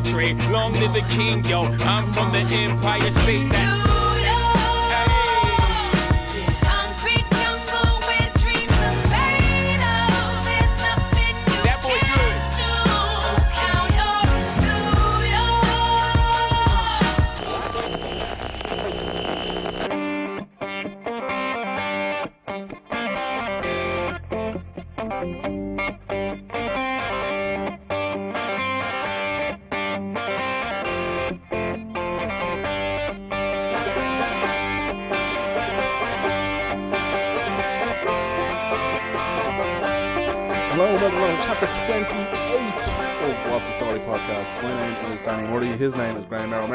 for. Long live the long live the king, yo. I'm from the Empire State. That's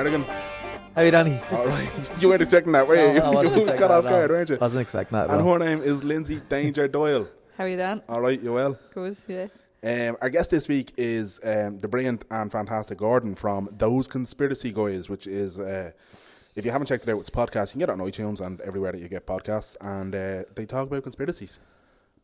is Graham Merrill Merrigan. How you, Danny? Alright, you weren't expecting that, were you? No, I wasn't you expecting got that off at all. guard, weren't you? Wasn't expecting that. at And all. her name is Lindsay Danger Doyle. How are you then? Alright, you well? Good, yeah. Um, our guest this week is um, the brilliant and fantastic Gordon from Those Conspiracy Guys, which is, uh, if you haven't checked it out, it's a podcast. You can get it on iTunes and everywhere that you get podcasts. And uh, they talk about conspiracies.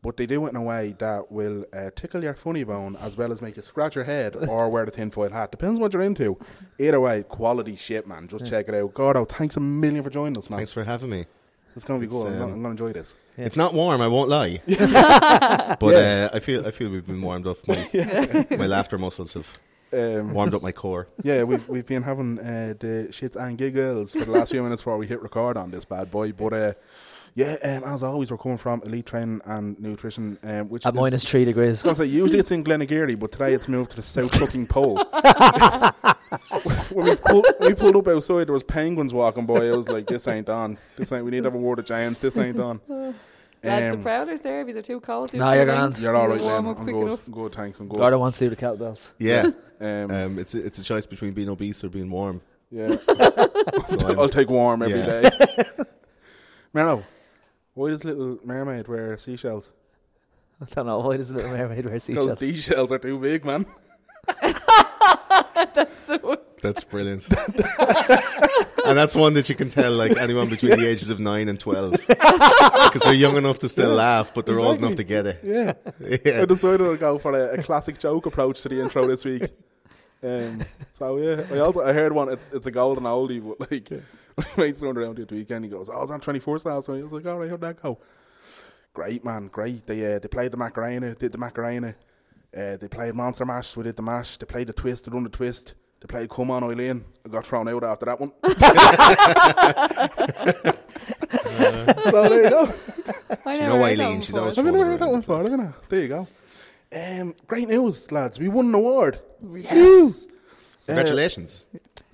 But they do it in a way that will uh, tickle your funny bone as well as make you scratch your head or wear the tinfoil hat. Depends what you're into. Either way, quality shit, man. Just check it out. Gordo, thanks a million for joining us, man. Thanks for having me. It's going to be good. I'm um, gonna- I'm going to enjoy this. It's not warm, I won't lie. but uh, I feel I feel we've been warmed up. My, my laughter muscles have Um, warmed up my core. Yeah, we've we've been having uh, the shits and giggles for the last few minutes before we hit record on this bad boy. But uh, yeah, um, as always, we're coming from elite training and nutrition, um, which At is, minus three degrees. I was gonna say, usually it's in Glenageary, but today it's moved to the south fucking pole. when we pulled, we pulled up outside, there was penguins walking by. I was like, "This ain't on. This ain't. We need to have a word of James. This ain't on." Lads, Um, the Prowlers there, if they're too cold. do Nah, the you're thing. grand. You're all right, warm man. up I'm quick good. enough. Good, thanks. I'm good. Gordo wants to do the kettlebells. Yeah. Um, Um, it's a, it's a choice between being obese or being warm. yeah, So I'm- I'll take warm every Yeah. day. Mero, why does little mermaid wear seashells? I don't know. Why does Little Mermaid wear seashells? Because seashells? these shells are too big, man. that's brilliant. and that's one that you can tell like anyone between the ages of nine and twelve because they're young enough to still laugh, but they're old enough to get it. Yeah. Yeah. I decided to go for a, a classic joke approach to the intro this week. Um, so yeah, I also I heard one. It's it's a golden oldie, but like my mate's going around the weekend. He goes, "Oh, I was on twenty fourth last night." I was like, "All right, how'd that go?" Great man, great. They uh, they played the Macarena, did the Macarena. Uh, they played Monster Mash, we did the mash. They played the twist, they done the twist. They played Come On Eileen. I got thrown out after that one. so there you go. I You know heard that Eileen, she's always I've never fun heard that one before. it. Look at that. There you go. Um, great news, lads. We won an award. Yes. Congratulations.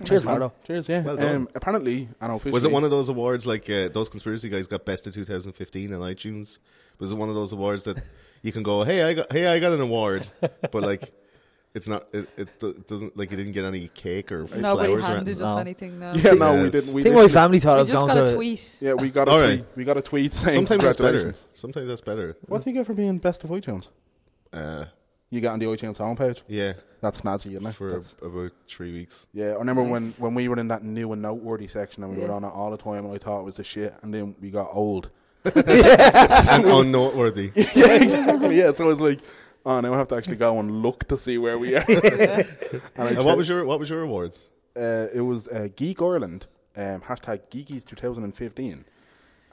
Cheers, Gordo. Cheers, yeah. Well done. um, apparently, and officially, Was it one of those awards like uh, those conspiracy guys got best of 2015 on iTunes? Was it one of those awards that you can go, hey, I got, hey, I got an award, but like, it's not, it, it do- doesn't like you didn't get any cake or Nobody flowers or anything. us No. anything, no. Yeah, no, Yeah, we didn't. We I think my family thought I We was just going got to. a a- tweet. Yeah, we got a All tweet. right. We got a tweet saying Sometimes that's better. Sometimes that's better. What do you get for being best of iTunes? Uh, You got on the iTunes page. yeah, That's snazzy, isn't it? for That's- about three weeks. yeah, I remember when, Nice. when we were in that new and noteworthy section and we were on it all the time and I thought it was the shit and then we got old. and unnoteworthy. yeah, exactly. Yeah, so I was like, oh, now I have to actually go and look to see where we are. and And what was your what was your awards? uh, it was uh, Geek Ireland, um, hashtag Geekies 2015.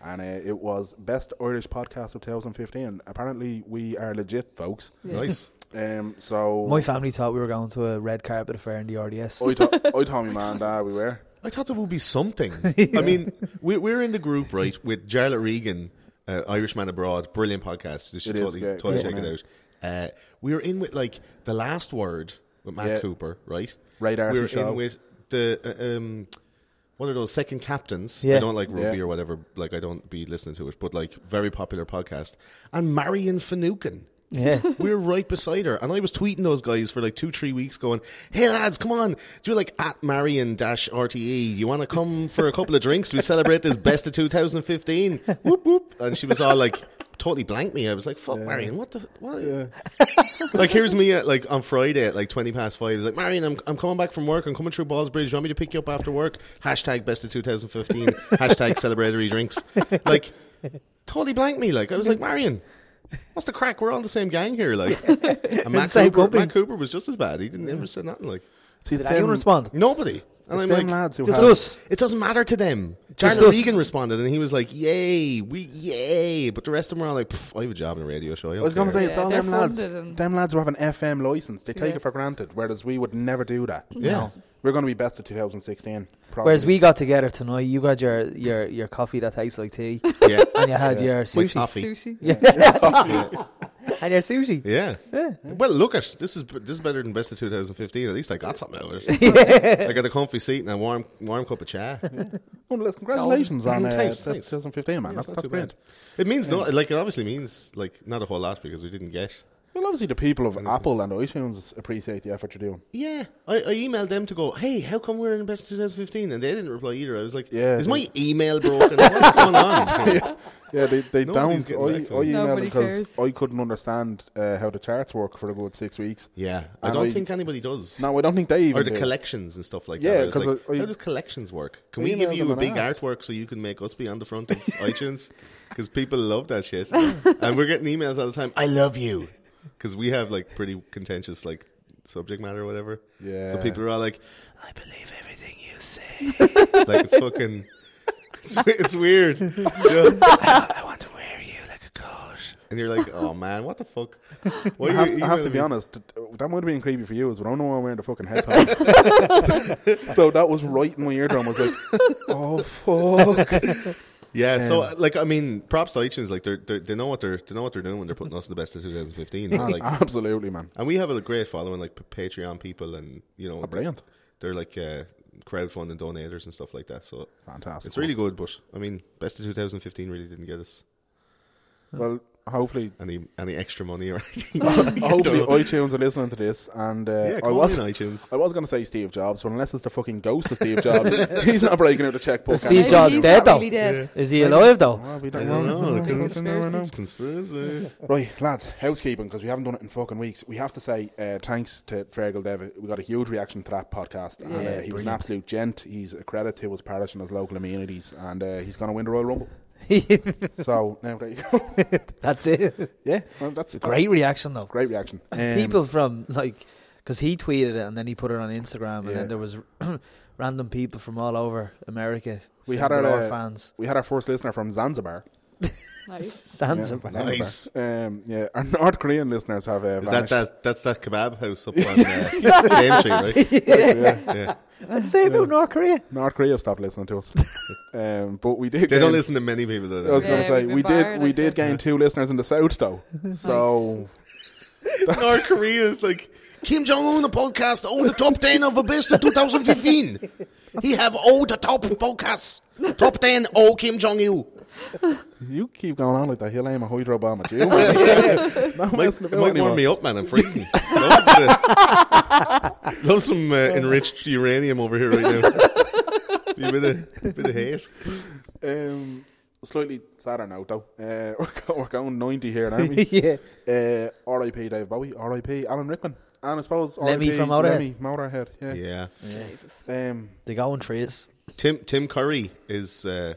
And uh, it was Best Irish Podcast of 2015. Apparently, we are legit, folks. Yeah. Nice. Um, so, My family thought we were going to a red carpet affair in the RDS. I, th- I told my man and dad we were. I thought there would be something. I mean, we, we're in the group, right, with Jarlath Regan, uh, Irishman Abroad, brilliant podcast. You should It is, totally, yeah, totally yeah, check man. it out. Uh, we were in with, like, The Last Word with Matt Yeah. Cooper, right? Ray D'Arcy we were show. in with the, uh, um, what are those, Second Captains? Yeah. I don't like rugby Yeah. or whatever, like, I don't be listening to it, but, like, very popular podcast. And Marion Finucane. Yeah. we were right beside her, and I was tweeting those guys for like two, three weeks, going, "Hey lads, come on, do you like at Marion dash RTE? You want to come for a couple of drinks? We celebrate this best of 2015." whoop whoop, and she was all like, totally blanked me. I was like, "Fuck, Marion, what the what?" Yeah. like here's me at like on Friday at like twenty past five. I was like, Marion, I'm I'm coming back from work. I'm coming through Ballsbridge. You want me to pick you up after work? Hashtag best of 2015. Hashtag celebratory drinks. Like totally blanked me. Like I was like, Marion. What's the crack? We're all in the same gang here, like. And Matt same Cooper, company. Matt Cooper was just as bad. He didn't ever say nothing like See, it's Did anyone respond? nobody. And It's I'm them like, lads who Just have- us. it doesn't matter to them. Just Jarlath us. Regan responded, and he was like, "Yay, we yay!" But the rest of them were all like, "I have a job in a radio show." I, I was going to say, it's Yeah, all them lads. Them lads who have an FM license, they take Yeah. it for granted, whereas we would never do that. yeah, No. We're going to be best of 2016. Probably. Whereas we got together tonight, you got your your your coffee that tastes like tea, yeah. and you had Yeah. your My sushi. toffee. Sushi. Yeah. and your sushi. Yeah. Well, look at this is this is better than best of 2015. At least I got something out of it. I got a comfy seat and a warm warm cup of cha. Oh, look, congratulations on uh, Thanks, thanks. 2015, man. Yeah, that's it's not that's too brilliant. bad. It means no, like it obviously means like not a whole lot because we didn't get. Well, obviously, the people of Apple and iTunes appreciate the effort you're doing. Yeah, I, I emailed them to go. Hey, how come we're in best 2015? And they didn't reply either. I was like, Yeah, is my email broken? What's going on? Yeah, they, they Nobody's don't. I, getting back to I emailed Nobody because cares. I couldn't understand uh, how the charts work for a good six weeks. yeah, I And don't I- think anybody does. No, I don't think they even or the do. collections and stuff like Yeah, that. I was 'cause like, I- I- how does collections work? Can I we give emailed you them a and big asked. artwork so you can make us be on the front of iTunes? Because people love that shit, and we're getting emails all the time. I love you, because we have like pretty contentious like subject matter or whatever. Yeah. So people are all like, "I believe everything you say." like it's fucking, it's, it's weird. You know, I, I want to wear you like a coat, and you're like, "Oh man, what the fuck?" Why I have, you I have to be me? honest. th- That might have been creepy for you, is but I don't know why I'm wearing the fucking headphones. so that was right in my eardrum. I was like, "Oh fuck!" Yeah, so Um, like I mean, props to iTunes. Like they're, they're they know what they're they know what they're doing when they're putting us in the best of 2015. like, Absolutely, man. and we have a great following, like Patreon people, and you know, Oh, brilliant, they're like uh, crowdfunding donators and stuff like that. So fantastic. it's really good. But I mean, best of 2015 really didn't get us well. Hopefully, any any extra money or anything. hopefully iTunes are listening to this, and uh, yeah, I was on iTunes. I was going to say Steve Jobs, but unless it's the fucking ghost of Steve Jobs, he's not breaking out the checkbook. Steve Jobs he's dead, though. Really dead. Is he alive though? Well, we don't don't know. know. We because don't know, we don't It's conspiracy. Right, lads, housekeeping because we haven't done it in fucking weeks. We have to say uh, thanks to Fergal Devitt. We got a huge reaction to that podcast, and uh, he was an absolute gent. He's a credit to his parish and his local amenities, and uh, he's going to win the Royal Rumble. so now there you go. That's it. yeah, well, that's Great reaction though. great reaction. Um, People from like, because he tweeted it and then he put it on Instagram and Yeah. then there was random people from all over America. We had our, Galore uh, fans. we had our first listener from Zanzibar. Nice. Zanzibar. Yeah, Nice. Zanzibar. Um, yeah, our North Korean listeners have uh, Is that vanished. that that's that kebab house up on uh, Dame Street, right? yeah. Yeah. What'd you say about North Korea? North Korea have stopped listening to us. um, but we did. They don't listen to many people. Though, I was do going to say we've did. We I did gain two listeners in the south, though. So they? North Korea is like Kim Jong Un, the podcast, all the top ten of the best of 2015. He have all the top podcasts, top ten. All Kim Jong Il. you keep going on like that. He'll aim a hydro bomb at you. Man. Not Might, messing it might warm me up, man. I'm freezing. love, the- love some uh, enriched uranium over here right now. Be a bit of, bit of hate. Um, slightly sadder note though. Uh, we're, go- we're going ninety here, aren't we? yeah. uh, R.I.P. Dave Bowie. R.I.P. Alan Rickman. And I suppose Lemmy R.I.P. from Motorhead. Lemmy Motorhead. Yeah. Yeah. Um, They go in trees. Tim Tim Curry is uh,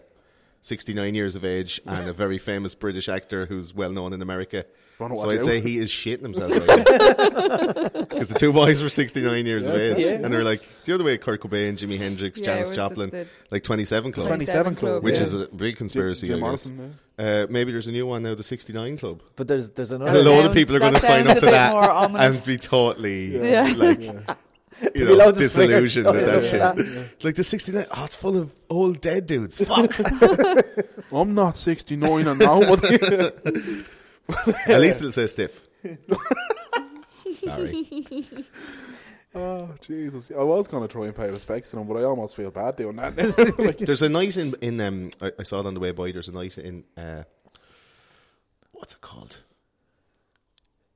69 years of age and a very famous British actor who's well known in America. So I'd out. say he is shitting himself because the two boys were 69 years of age, yeah. and they're like the other way: Kurt Cobain, Jimi Hendrix, Yeah, Janis Joplin, the- like 27 Club, 27 Club, which yeah. is a big conspiracy. Jim I guess. Morrison, Uh, maybe there's a new one now, the 69 Club. But there's there's And a lot of people are going to sign up to that and be totally Yeah. like, you Be know, loads of disillusioned with that Yeah. shit. Like the 69, oh, it's full of old dead dudes. Fuck. I'm not 69 and nobody. At least it'll say stiff. Sorry. oh, Jesus. I was going to try and pay respects to him, but I almost feel bad doing that. like, There's a night in in um. I, I saw it on the way by. There's a night in uh. What's it called?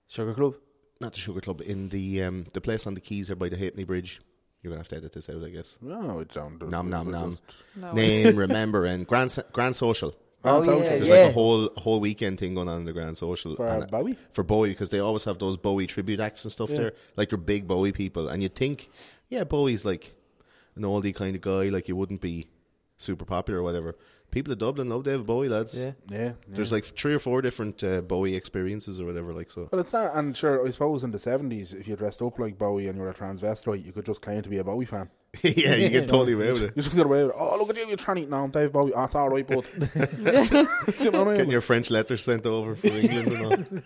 Sugar Club. Not the Sugar Club. In the um the place on the Quays there by the Halfpenny Bridge. You're gonna have to edit this out, I guess. no, I don't. do- Nom nom nom. No. Name, remember, and Grand So- Grand Social. Oh, Grand yeah, There's yeah. like a whole a whole weekend thing going on in the Grand Social For and- Bowie? for Bowie because they always have those Bowie tribute acts and stuff Yeah. there. Like they're big Bowie people, and you'd think, yeah, Bowie's like an oldie kind of guy. Like you wouldn't be super popular or whatever. People in Dublin love David Bowie, lads. Yeah. Yeah, There's like three or four different uh, Bowie experiences or whatever. Like so. Well, it's not, and sure, I suppose in the 70s, if you dressed up like Bowie and you were a transvestite, you could just claim to be a Bowie fan. yeah, you get totally away with it. You just get away with it. Oh, look at you, you're tranny. No, I'm Dave Bowie. Oh, it's alright, bud. Do you know what I mean? Getting your French letters sent over from England and all.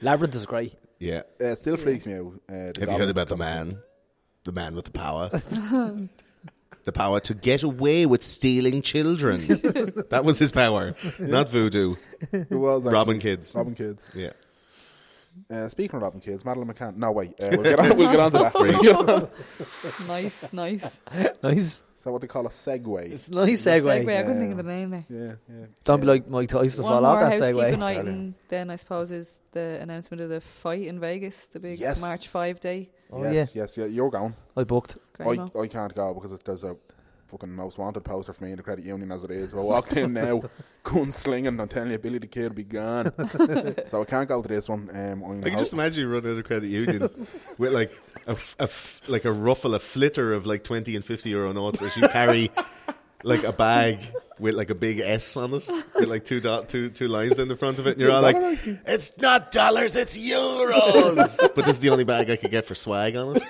Labyrinth is great. Yeah. Uh, it still freaks me out. Uh, Have you heard about the man? The man with the power. The power to get away with stealing children. that was his power, not voodoo. It was actually- Robin Kids. Robin Kids. Yeah. Uh, speaking of Robin Kids, Madeleine McCann. No, wait. Uh, we'll, get on, we'll get on to that. We'll get on. nice, nice. Nice. Is that what they call a segue? It's a nice segue. Segue. I couldn't think of the name there. Yeah, yeah. Don't be like Mike Tyson One fall off more that housekeeping segue. item, then I suppose, is the announcement of the fight in Vegas, the big Yes. March 5 day. Oh yes, yes, yeah. You're going. I booked. Grimo. I, I can't go because it, there's a fucking most wanted poster for me in the credit union as it is. If I walked in now, gun slinging, I'm telling you, Billy the Kid will be gone. so I can't go to this one. Um, I'm I can ho- just imagine you run out of credit union with like a, f- a f- like a ruffle, a flitter of like twenty and fifty euro notes as you carry like a bag with like a big S on it, with like two dot two two lines in the front of it, and you're all like, "It's not dollars, it's euros." but this is the only bag I could get for swag on it.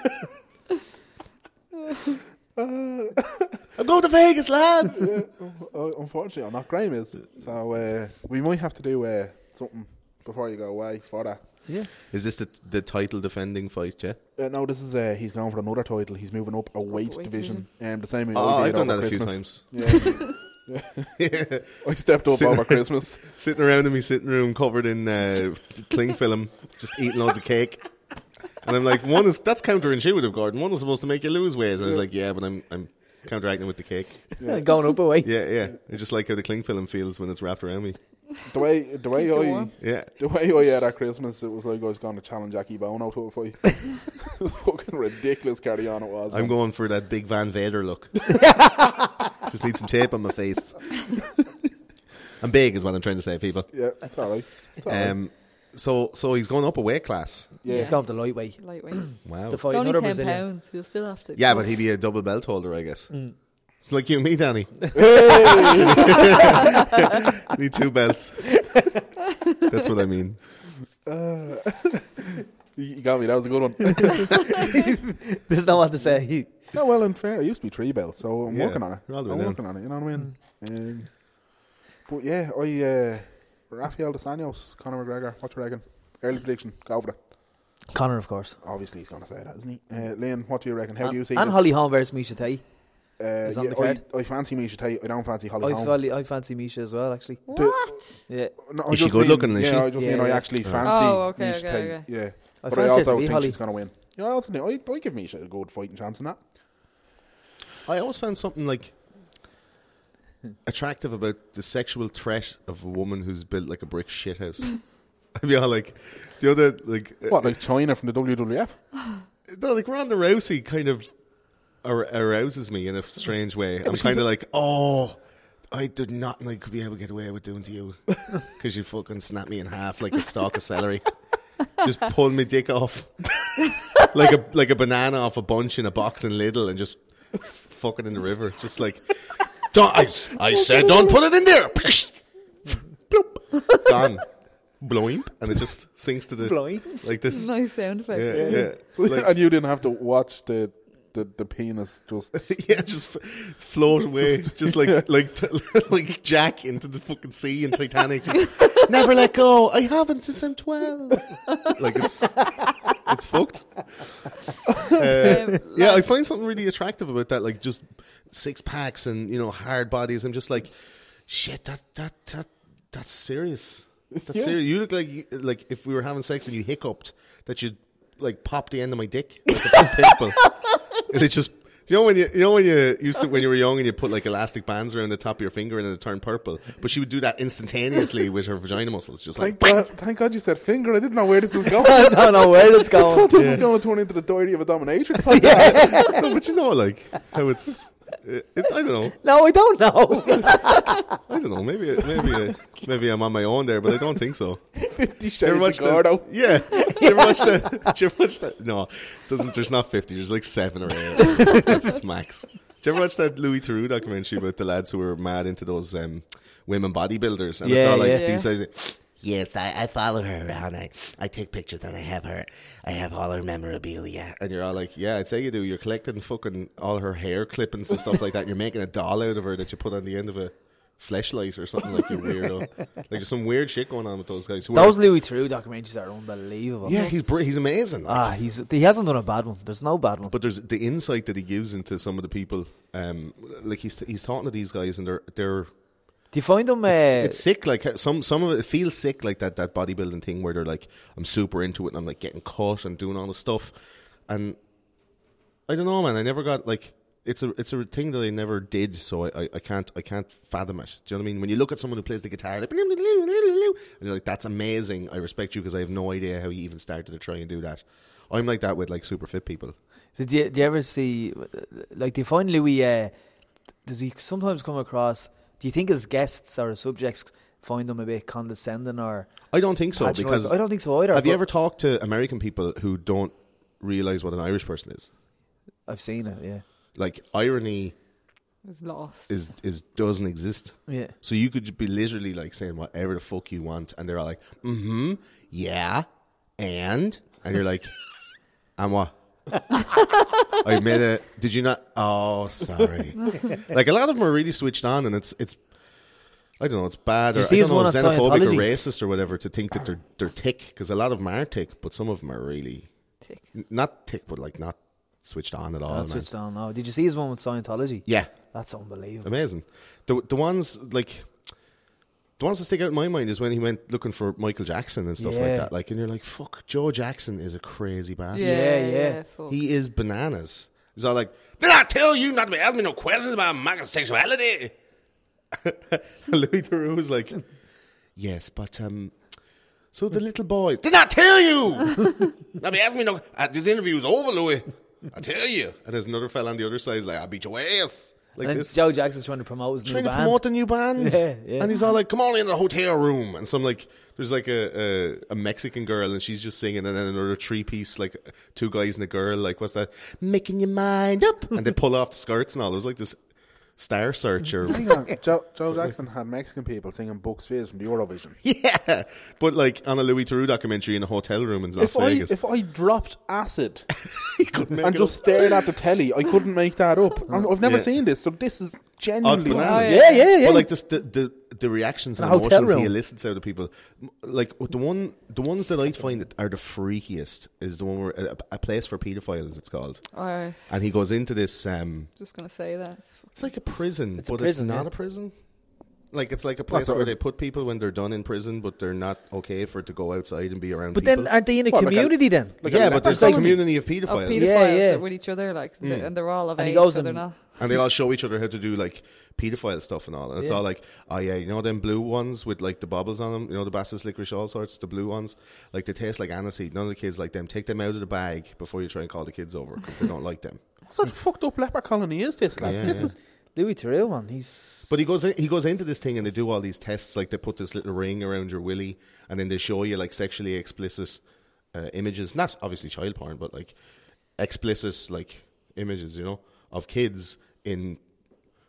I'm going to Vegas, lads. Uh, unfortunately, I'm not Graham is. So uh, we might have to do uh, something before you go away for that. Yeah. Is this the the title defending fight? Yeah. Uh, no, this is uh, he's going for another title. He's moving up a weight, weight division. Um, the same way Oh, I I've did done over that a few Christmas. times. Yeah. I stepped up Sitting- over Christmas. Sitting around in my sitting room covered in uh, cling film, just eating loads of cake. And I'm like, one is that's counterintuitive, Gordon. One is supposed to make you lose weight. And I was like, yeah, but I'm I'm counteracting with the cake. Going up a way. Yeah, yeah. I just like how the cling film feels when it's wrapped around me. The way the way Keeps you I warm. Yeah. the way I had at Christmas, it was like I was going to challenge Jackie Bono to a fight. it was fucking ridiculous carry on it was. I'm man. going for that big Van Vader look. just need some tape on my face. I'm big, is what I'm trying to say, people. Yeah, it's all right. It's all right. Um, so so he's going up a weight class. Yeah. He's going to lightweight Lightweight. Wow. to It's only another 10 Brazilian. pounds. He'll still have to. Yeah, but he'd be a double belt holder, I guess. Like you and me, Danny. Need two belts. That's what I mean. You you got me. That was a good one. There's no one to say. no, well, in fair, I used to be three belts, so I'm Yeah, working on it. we're all the I'm down. working on it. You know what I mean? Um, but yeah, I uh, Rafael dos Anjos, Conor McGregor. What do you reckon? Early prediction. Go for it. Conor, of course. Obviously, he's going to say that, isn't he? Uh, Lynn, what do you reckon? How do you see and this? Holly Holm versus Miesha Tate. Uh, is on yeah, the card. I, I fancy Miesha Tate. I don't fancy Holly I, Holm. fancy, I fancy Miesha as well, actually. What? Yeah. No, I Is she good mean- looking, is yeah, she? I just Yeah, mean I actually fancy Oh, okay, Miesha okay, Tate. okay. Yeah. I but I fancy her to also think Holly. she's going to win. Yeah, I also think I, I give Miesha a good fighting chance in that. I always found something like attractive about the sexual threat of a woman who's built like a brick shithouse. Be all like, the other like, uh, What, like Chyna from the WWF? no, like Ronda Rousey kind of ar- arouses me in a strange way. I'm kind of like, oh. I did not like be able to get away with doing to you because you fucking snapped me in half like a stalk of celery. Just pull my dick off like a like a banana off a bunch in a box in Lidl and just fucking in the river. Just like, don't, I, I said don't put it in there. Bloop. Gone. Bloimp. And it just sinks to the Bloimp? like this. Nice sound effect. Yeah, yeah. So, Like- and you didn't have to watch the the, the penis just. yeah, just f- float away, just like like t- like Jack into the fucking sea in Titanic. Just never let go. I haven't since I'm twelve. like it's it's fucked. Uh, Um, yeah, I find something really attractive about that. Like just six packs and you know hard bodies. I'm just like, shit. That that that that's serious. That's Yeah. serious. You look like you- like if we were having sex and you hiccuped that you'd like pop the end of my dick like a pimple. And it just you know when you you know when you used to when you were young and you put like elastic bands around the top of your finger and it turned purple, but she would do that instantaneously with her vagina muscles, just like Thank God, thank God you said finger. I didn't know where this was going. I don't know where it's I thought going. this was going to turn into the diary of a dominatrix podcast. no, but you know like how it's. It, it, I don't know. No, I don't know. I don't know. Maybe maybe uh, maybe I'm on my own there, but I don't think so. Fifty Shades ever of watch Gordo. that? Yeah. You ever watch that? Did you ever watch that? No, doesn't. There's not fifty. There's like seven or eight. That's max. Did you ever watch that Louis Theroux documentary about the lads who were mad into those um, women bodybuilders? And it's Yeah, all like yeah. these guys. Yes, I, I follow her around. I, I take pictures and I have her. I have all her memorabilia. And you're all like, yeah, I'd say you do. You're collecting fucking all her hair clippings and stuff like that. You're making a doll out of her that you put on the end of a fleshlight or something like you weirdo. like there's some weird shit going on with those guys. Who are- Those Louis Theroux documentaries are unbelievable. yeah, he's he's amazing. like. Ah, he's he hasn't done a bad one. There's no bad one. But there's the insight that he gives into some of the people. Um, like he's he's talking to these guys, and they're they're Do you find them? Uh, it's, it's sick. Like some some of it, feels sick, like that that bodybuilding thing where they're like, I'm super into it, and I'm like getting caught and doing all the stuff, and I don't know, man. I never got like it's a it's a thing that I never did, so I, I, I can't I can't fathom it. Do you know what I mean? When you look at someone who plays the guitar, like, and you're like, that's amazing. I respect you because I have no idea how you even started to try and do that. I'm like that with like super fit people. Did you, do you ever see, like, do you find Louis, uh, does he sometimes come across, do you think his guests or his subjects find them a bit condescending or I don't think so because I don't think so either. Have you ever talked to American people who don't realize what an Irish person is? I've seen it, yeah. Like irony is lost. is is doesn't exist. Yeah. So you could be literally like saying whatever the fuck you want, and they're all like, "Mm-hmm, yeah, and," and you're like, "And what?" Oh, I made it. Did you not? Oh, sorry. like a lot of them are really switched on, and it's it's. I don't know. It's bad Did or you see I his don't know, one on xenophobic or Scientology? racist or whatever to think that they're they're tick because a lot of them are tick, but some of them are really Tick. n- not tick, but like not switched on at all. That's man. switched on now. Did you see his one with Scientology? Yeah, That's unbelievable. amazing. The the ones like the ones that stick out in my mind is when he went looking for Michael Jackson and stuff like that. Like, and you're like, "Fuck, Joe Jackson is a crazy bastard. Yeah, Yeah, yeah. yeah. fuck. He is bananas." He's all like, "Did I tell you not to be asking me no questions about my sexuality?" Louis Theroux was like, "Yes, but um." So the little boy did not tell you. not be asking me no. Uh, this interview is over, Louis. I tell you. And there's another fella on the other side. He's like, "I'll beat your ass." Like and this Joe Jackson's trying to promote his trying new to band. promote the new band. Yeah, yeah. And he's all like, "Come on in the hotel room." And some like, there's like a, a a Mexican girl, and she's just singing, and then another three piece, like two guys and a girl, like what's that? Making your mind up, and they pull off the skirts and all. It was like this Star Searcher. Hang on, Joe, Joe Jackson had Mexican people singing Bucks Fizz from the Eurovision. yeah, but like on a Louis Theroux documentary in a hotel room in Las If I Vegas. if I dropped acid and just stared at the telly, I couldn't make that up. I'm- I've never Yeah. seen this, so this is genuinely. bananas. yeah, yeah, yeah. But like this, the, the the reactions In and a hotel emotions he room. elicits out of people, like the one, the ones that I find that are the freakiest is the one where a, a place for paedophiles. It's called, I and he goes into this. um just gonna say that. It's like a prison, It's a but prison, it's not yeah. a prison. Like it's like a place where they put people when they're done in prison, but they're not okay for it to go outside and be around. but people. then aren't they in a What, like a- community then? like yeah, leper but there's a community of Of paedophiles, Yeah, yeah. with each other, like, hmm. the- and they're all of And age, so they're not. and they all show each other how to do like pedophile stuff and all. And it's Yeah. all like, oh yeah, you know them blue ones with like the bubbles on them, you know the Bassett's licorice, all sorts, the blue ones, like they taste like aniseed. None of the kids like them. Take them out of the bag before you try and call the kids over because they don't like them. What sort of fucked up leper colony is this, lads? Yeah, this yeah. is Louis Theroux, man, he's But he goes in, he goes into this thing and they do all these tests. Like they put this little ring around your willy, and then they show you like sexually explicit uh, images, not obviously child porn, but like explicit like images, you know, of kids in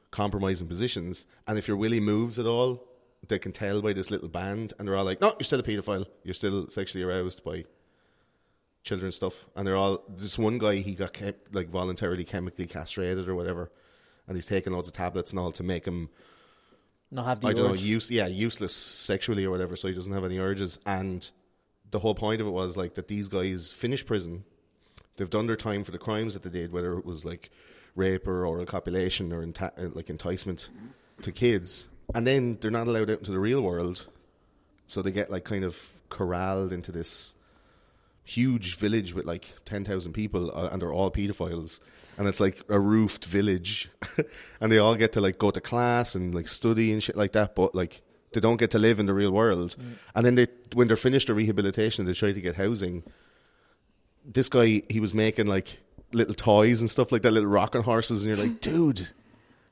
compromising positions. And if your willy moves at all, they can tell by this little band, and they're all like, "No, you're still a paedophile. You're still sexually aroused by." Children stuff, and they're all. This one guy, he got like voluntarily chemically castrated or whatever, and he's taking loads of tablets and all to make him not have the I don't know, use, yeah, useless sexually or whatever, so he doesn't have any urges. And the whole point of it was like that these guys finish prison, they've done their time for the crimes that they did, whether it was like rape or oral copulation or uh, like enticement to kids, and then they're not allowed out into the real world, so they get like kind of corralled into this huge village with like 10,000 people uh, and they're all pedophiles and it's like a roofed village. And they all get to like go to class and like study and shit like that but like they don't get to live in the real world. And then they when they're finished their rehabilitation they try to get housing. This guy he was making like little toys and stuff like that little rocking horses and you're like dude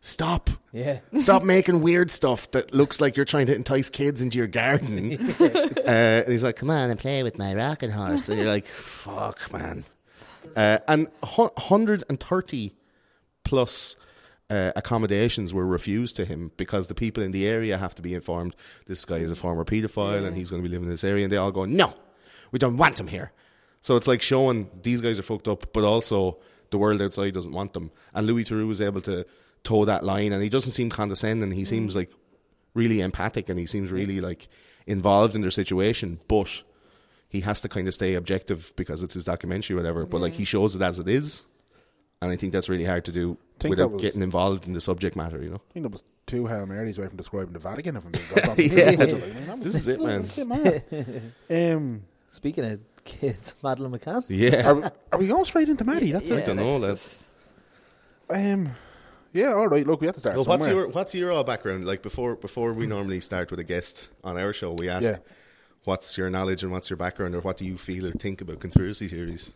stop Yeah. Stop making weird stuff that looks like you're trying to entice kids into your garden. uh, and he's like, come on and play with my rocking horse. And you're like, fuck, man. Uh, and hu- 130 plus uh, accommodations were refused to him because the people in the area have to be informed this guy is a former paedophile and he's going to be living in this area, and they all go, no, we don't want him here. So it's like showing these guys are fucked up, but also the world outside doesn't want them. And Louis Theroux was able to toe that line, and he doesn't seem condescending. He seems like really empathic, and he seems really like involved in their situation, but he has to kind of stay objective because it's his documentary, or whatever. But like he shows it as it is, and I think that's really hard to do Think without was- getting involved in the subject matter. You know, I think there was two Hail Marys away from describing the Vatican. If I'm being honest. Yeah. This This is it, man. Um, Speaking of kids, Madeleine McCann. yeah. are, we, are we going straight into Maddie? That's yeah, it. don't know, that's Um, yeah, all right. Look, we have to start. Well, what's somewhere. your what's your all background like before before we normally start with a guest on our show? We ask, Yeah. what's your knowledge and what's your background, or what do you feel or think about conspiracy theories?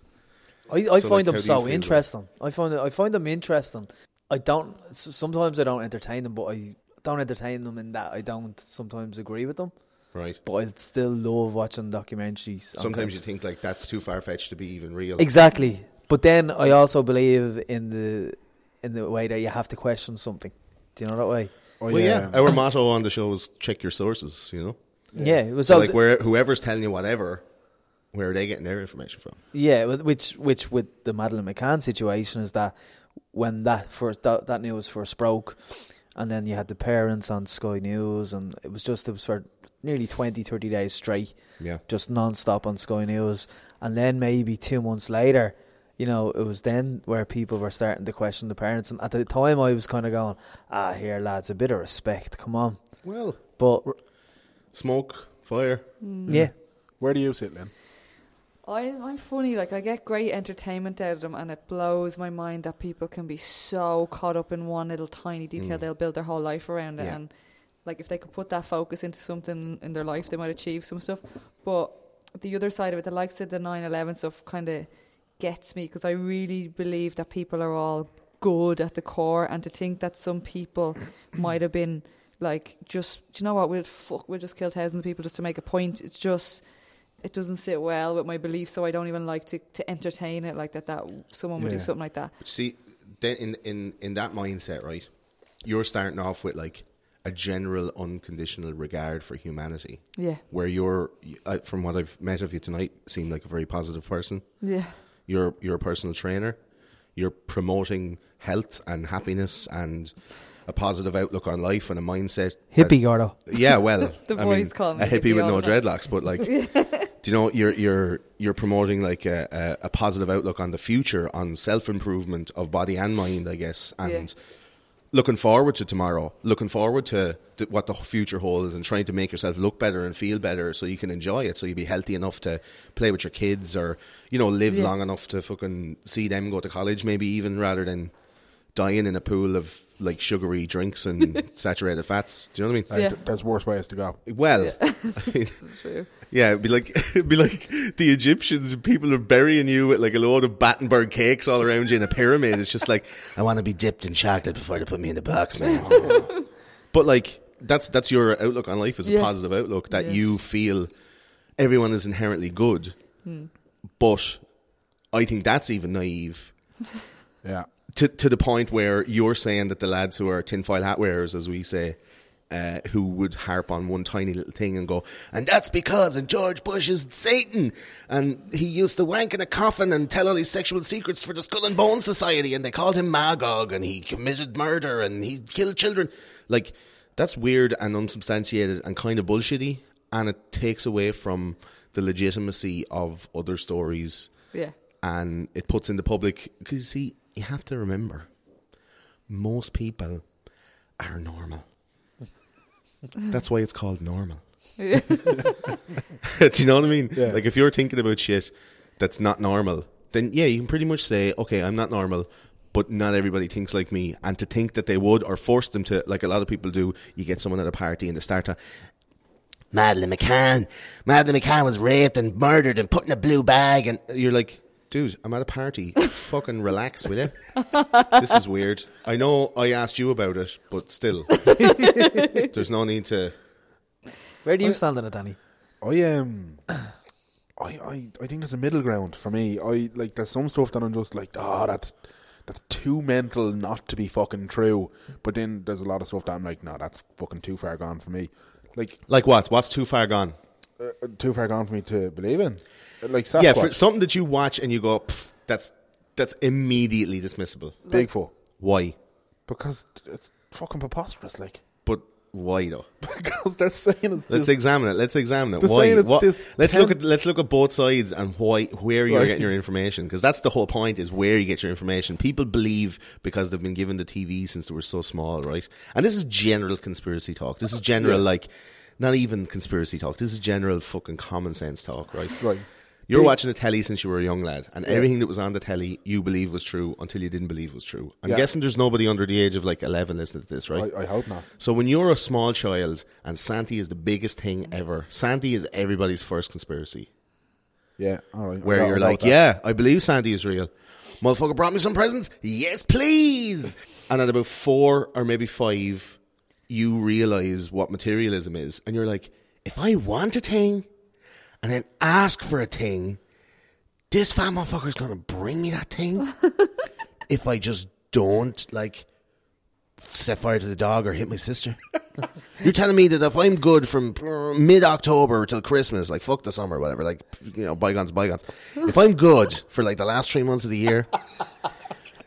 I, I So, find like, them how do you so feel interesting. I find I find them interesting. I don't. Sometimes I don't entertain them, but I don't entertain them in that I don't sometimes agree with them. Right. But I still love watching documentaries. on Sometimes you think like that's too far fetched to be even real. exactly. But then I also believe in the in the way that you have to question something. Do you know that way? Oh, Well, yeah. Our motto on the show is check your sources. You know, Yeah, it was so all like where whoever's telling you whatever, where are they getting their information from? Yeah, with- which which with the Madeleine McCann situation is that when that first that, that news first broke, and then you had the parents on Sky News, and it was just it was for nearly 20, 30 days straight, Yeah. just non-stop on Sky News, and then maybe two months later, you know, it was then where people were starting to question the parents, and at the time I was kind of going, ah, here lads, a bit of respect, come on, Well, but smoke, fire. yeah, Where do you sit, Lynn? I, I'm funny, like I get great entertainment out of them, and it blows my mind that people can be so caught up in one little tiny detail. They'll build their whole life around it, Yeah. and like if they could put that focus into something in their life, they might achieve some stuff. But the other side of it, the likes of the 9/11 stuff, kind of gets me because I really believe that people are all good at the core, and to think that some people might have been like just, do you know what? We'll fuck, we'll just kill thousands of people just to make a point. It's just it doesn't sit well with my beliefs, so I don't even like to, to entertain it like that. That someone would Yeah. do something like that. But see, then in, in, in that mindset, right, you're starting off with like a general unconditional regard for humanity, Yeah, where you're, from what I've met of you tonight, seem like a very positive person. yeah, You're you're a personal trainer. You're promoting health and happiness and a positive outlook on life and a mindset. hippie Gordo. yeah, well, The I boys mean, call me a hippie hippie with no time. dreadlocks, but like, do you know you're you're you're promoting like a, a, a positive outlook on the future, on self improvement of body and mind, I guess, and Yeah. Looking forward to tomorrow, looking forward to, to what the future holds, and trying to make yourself look better and feel better, so you can enjoy it, so you be healthy enough to play with your kids, or you know live Yeah. long enough to fucking see them go to college, maybe even rather than dying in a pool of like sugary drinks and saturated fats. Do you know what I mean? Like, Yeah. th- There's worse ways to go. Well, it's true. yeah, it'd be like it'd be like the Egyptians. People are burying you with like a load of Battenberg cakes all around you in a pyramid. It's just like, I want to be dipped in chocolate before they put me in the box, man. but like that's that's your outlook on life is a positive outlook that Yeah. you feel everyone is inherently good. Hmm. But I think that's even naive Yeah. To to the point where you're saying that the lads who are tinfoil hat wearers, as we say, uh, who would harp on one tiny little thing and go, and that's because and George Bush is Satan, and he used to wank in a coffin and tell all his sexual secrets for the Skull and Bone Society, and they called him Magog, and he committed murder and he killed children. Like that's weird and unsubstantiated and kind of bullshitty, and it takes away from the legitimacy of other stories Yeah, and it puts in the public because you see you have to remember most people are normal that's why it's called normal Yeah. do you know what i mean Yeah. like if you're thinking about shit that's not normal then yeah you can pretty much say okay i'm not normal but not everybody thinks like me and to think that they would or force them to like a lot of people do you get someone at a party and they start to Madeleine McCann. Madeleine McCann was raped and murdered and put in a blue bag. And you're like, dude, I'm at a party. Fucking relax will you? This is weird. I know I asked you about it, but still, there's no need to. Where do you stand on it, Danny? I um, I, I I think there's a middle ground for me. I like there's some stuff that I'm just like, oh, that's that's too mental not to be fucking true. But then there's a lot of stuff that I'm like, no, that's fucking too far gone for me. Like Like what? What's too far gone? uh, too far gone for me to believe in. Like Sasquatch, Yeah, for something that you watch and you go, that's that's immediately dismissible. Bigfoot, Why? because it's fucking preposterous. Like But why though? because they're saying it's Let's this, examine it. Let's examine it. Why? saying it's What- this let's ten- look at let's look at both sides and why where you're Right. getting your information because that's the whole point is where you get your information. People believe because they've been given the TV since they were so small, right? And this is general conspiracy talk. This is general Yeah. like not even conspiracy talk. This is general fucking common sense talk, right? right. You're Big- watching the telly since you were a young lad, and everything that was on the telly you believe was true until you didn't believe was true. I'm Yeah. guessing there's nobody under the age of like 11 listening to this, right? I, I hope not. So when you're a small child and Santi is the biggest thing ever, Santi is everybody's first conspiracy. Yeah, all right. Where got- you're like, yeah, I believe Santi is real. Motherfucker brought me some presents. Yes, please. And at about four or maybe five, you realize what materialism is, and you're like, if I want a thing, and then ask for a thing, this fat motherfucker's gonna bring me that thing. if I just don't like set fire to the dog or hit my sister. You're telling me that if I'm good from mid October till Christmas, like fuck the summer, whatever, like you know, bygones, bygones. If I'm good for like the last three months of the year,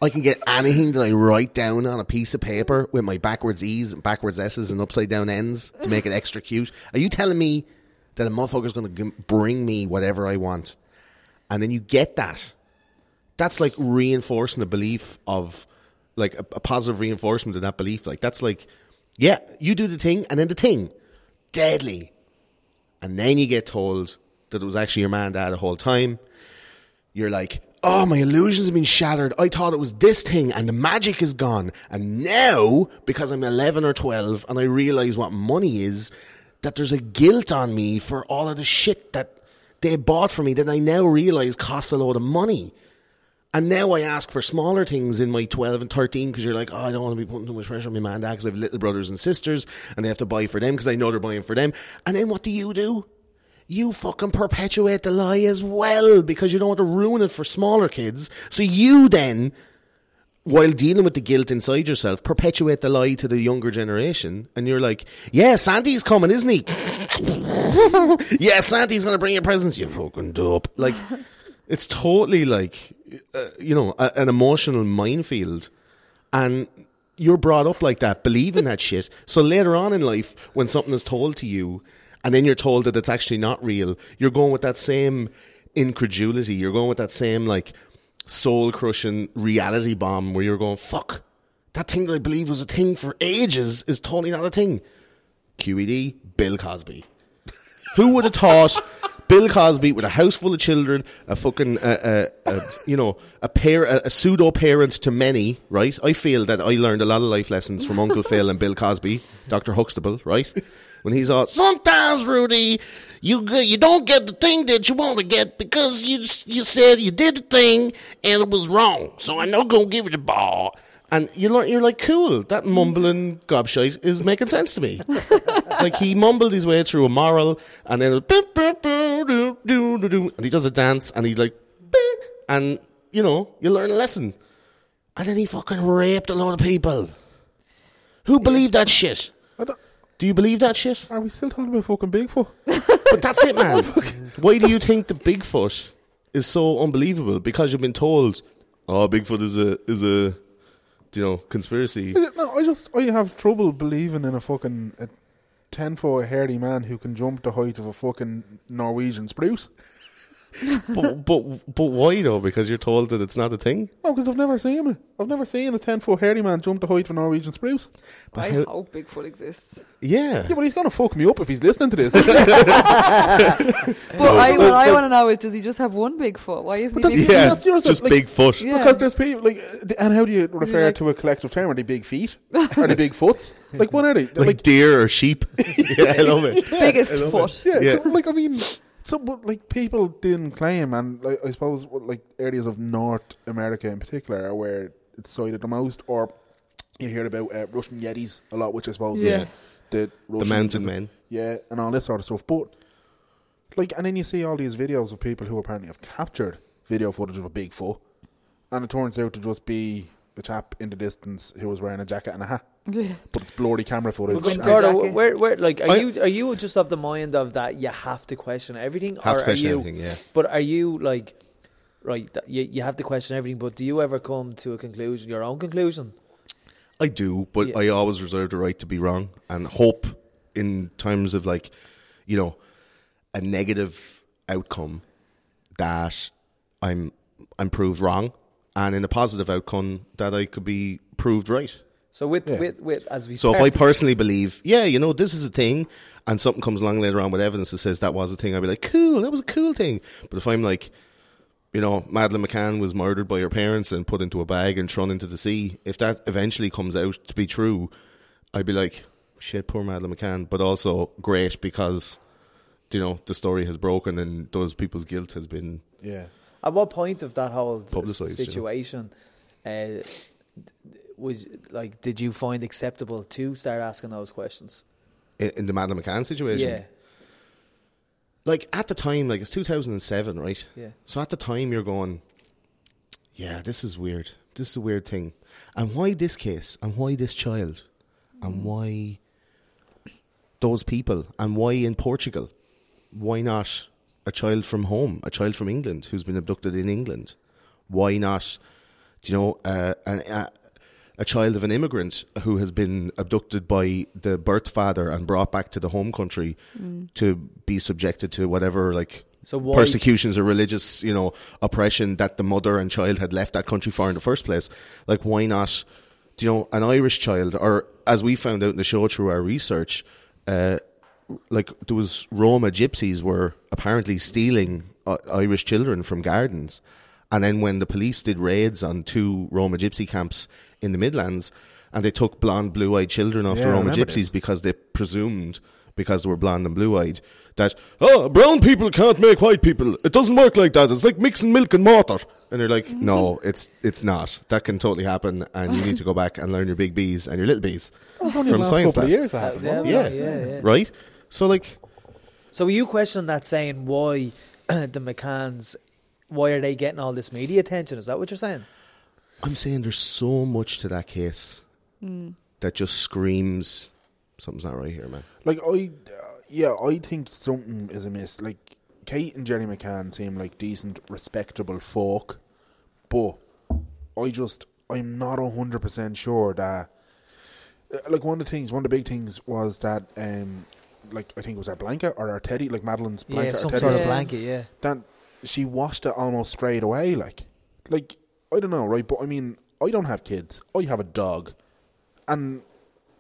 I can get anything that I write down on a piece of paper with my backwards E's and backwards S's and upside down N's to make it extra cute. Are you telling me that a motherfucker's going to bring me whatever I want? And then you get that. That's like reinforcing the belief of, like, a, a positive reinforcement of that belief. Like, that's like, yeah, you do the thing, and then the thing, deadly. And then you get told that it was actually your man dad the whole time you're like, oh, my illusions have been shattered. I thought it was this thing and the magic is gone. And now, because I'm 11 or 12 and I realize what money is, that there's a guilt on me for all of the shit that they bought for me that I now realize costs a load of money. And now I ask for smaller things in my 12 and 13 because you're like, oh, I don't want to be putting too much pressure on my man dad because I have little brothers and sisters and they have to buy for them because I know they're buying for them. And then what do you do? You fucking perpetuate the lie as well because you don't want to ruin it for smaller kids. So you then, while dealing with the guilt inside yourself, perpetuate the lie to the younger generation. And you're like, yeah, Sandy's coming, isn't he? yeah, Sandy's going to bring you presents, you fucking dope. Like, it's totally like, uh, you know, a, an emotional minefield. And you're brought up like that, believing that shit. So later on in life, when something is told to you, and then you're told that it's actually not real, you're going with that same incredulity. You're going with that same, like, soul crushing reality bomb where you're going, fuck, that thing that I believe was a thing for ages is totally not a thing. QED, Bill Cosby. Who would have thought Bill Cosby with a house full of children, a fucking, uh, uh, uh, you know, a pair, a, a pseudo parent to many, right? I feel that I learned a lot of life lessons from Uncle Phil and Bill Cosby, Doctor Huxtable, right? When he's all, sometimes Rudy, you you don't get the thing that you want to get because you you said you did the thing and it was wrong, so I'm not gonna give you the ball. And you learn, you're like, cool. That mumbling gobshite is making sense to me. like he mumbled his way through a moral, and then it and he does a dance, and he like, and you know, you learn a lesson. And then he fucking raped a lot of people. Who believed that shit? I don't- Do you believe that shit? Are we still talking about fucking Bigfoot? But that's it, man. Why do you think the Bigfoot is so unbelievable? Because you've been told, oh, Bigfoot is a is a you know conspiracy. No, I just I have trouble believing in a fucking a ten foot hairy man who can jump the height of a fucking Norwegian spruce. but but but why though? Because you're told that it's not a thing. Oh, no, because I've never seen it. I've never seen a ten foot hairy man jump the height of a Norwegian spruce. I how- hope Bigfoot exists. Yeah. Yeah, but he's gonna fuck me up if he's listening to this. But I, what I want to know is, does he just have one big foot? Why isn't he that's- big? yeah, that's yours, just like- Bigfoot. Yeah. Because there's people like, and how do you refer like- to a collective term? Are they big feet? Are they big foots? Like, what are they? Like, like, deer or sheep. yeah, I love it. Biggest I love foot. yeah, Yeah. So, like I mean, so but, like people didn't claim, and like I suppose like areas of North America in particular are where it's cited the most, or you hear about uh, Russian Yetis a lot, which I suppose Yeah. is the The mountain men. yeah, and all this sort of stuff. But like, and then you see all these videos of people who apparently have captured video footage of a Bigfoot, and it turns out to just be a chap in the distance who was wearing a jacket and a hat. But it's blurry camera footage. But Winter Gordo, where, where, like, are I- you are you just of the mind of that you have to question everything, Have or to question are you? everything, yeah. But are you like, right? That you you have to question everything, but do you ever come to a conclusion, your own conclusion? I do, but Yeah. I always reserve the right to be wrong and hope in terms of like, you know, a negative outcome that I'm I'm proved wrong, and in a positive outcome that I could be proved right. So with Yeah. with, with as we So if I personally believe, yeah, you know, this is a thing, and something comes along later on with evidence that says that was a thing, I'd be like, cool, that was a cool thing. But if I'm like, you know, Madeleine McCann was murdered by her parents and put into a bag and thrown into the sea, if that eventually comes out to be true, I'd be like, shit, poor Madeleine McCann, but also great because, you know, the story has broken and those people's guilt has been. yeah. At what point of that whole s- Publicised, you know. situation uh, was like? Did you find acceptable to start asking those questions? In in the Madeleine McCann situation, Yeah, like at the time, like it's 2007, right? yeah. So at the time, you're going, yeah, this is weird. This is a weird thing. And why this case? And why this child? And why those people? And why in Portugal? Why not a child from home, a child from England who's been abducted in England? Why not, do you know, uh, an, a, a child of an immigrant who has been abducted by the birth father and brought back to the home country to be subjected to whatever, like, So why? persecutions or religious, you know, oppression that the mother and child had left that country for in the first place. Like, why not, do you know, an Irish child, or as we found out in the show through our research, uh, like there was Roma gypsies were apparently stealing uh, Irish children from gardens, and then when the police did raids on two Roma gypsy camps in the Midlands, and they took blonde, blue-eyed children off Yeah, the Roma gypsies this. because they presumed because they were blonde and blue-eyed that oh brown people can't make white people. It doesn't work like that. It's like mixing milk and water. And they're like, no, it's it's not. That can totally happen, and you need to go back and learn your big B's and your little B's from science class. years that yeah, yeah, yeah, yeah. right? So like, So were you questioning that, saying why the McCanns, why are they getting all this media attention? Is that what you're saying? I'm saying there's so much to that case that just screams something's not right here, man. Like I, uh, yeah, I think something is amiss. Like Kate and Gerry McCann seem like decent, respectable folk, but I just I'm not hundred percent sure that. uh, Like one of the things, one of the big things was that, um, like I think it was our blanket or our teddy, like Madeleine's blanket yeah, some teddy, sort of Yeah. blanket. Yeah. that she washed it almost straight away. Like, like I don't know, right? But I mean, I don't have kids. I have a dog, and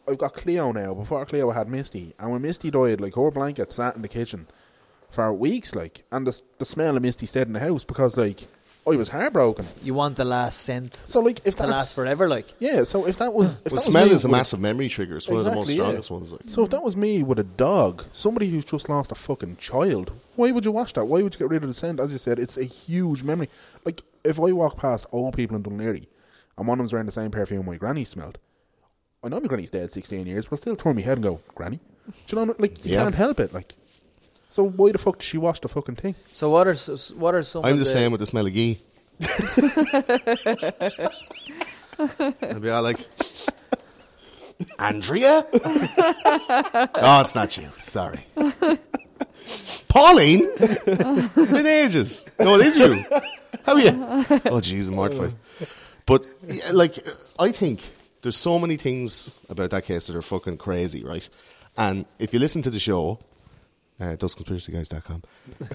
I've got Cleo now. Before Cleo, I had Misty, and when Misty died, like her blanket sat in the kitchen for weeks, like, and the the smell of Misty stayed in the house because like Oh, I was heartbroken. You want the last scent So like, if to that's last forever, like. yeah, so if that was if that Well, was smell me is a massive memory trigger. It's one of the most Exactly, yeah. strongest ones. Like. So if that was me with a dog, somebody who's just lost a fucking child, why would you wash that? Why would you get rid of the scent? As you said, it's a huge memory. Like if I walk past old people in Dún Laoghaire and one of them's wearing the same perfume my granny smelled, I know my granny's dead sixteen years, but I'll still turn my head and go, Granny. Do you know like you Yeah. can't help it, like so why the fuck did she wash the fucking thing? So what are s- what are some? I'm of the the same with the smell of ghee. I'd be all like, Andrea? oh, it's not you. Sorry. Pauline? it's been ages. No, it is you. How are you? Oh, jeez, I'm mortified. But, yeah, like, I think there's so many things about that case that are fucking crazy, right? And if you listen to the show, uh, thoseconspiracyguys.com,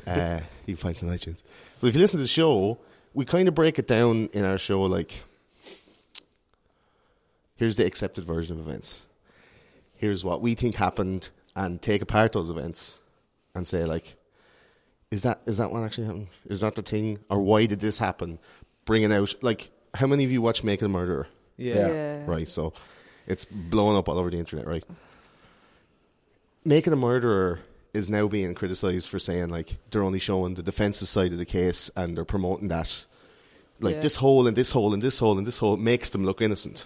uh, you can find some on iTunes. But if you listen to the show, we kind of break it down in our show like here's the accepted version of events. Here's what we think happened, and take apart those events and say like, is that is that what actually happened? Is that the thing, or why did this happen? Bringing out like, how many of you watch Making a Murderer? yeah. Yeah. Right, so it's blowing up all over the internet, right? Making a Murderer is now being criticised for saying like they're only showing the defence's side of the case and they're promoting that like Yeah. this hole and this hole and this hole and this hole makes them look innocent.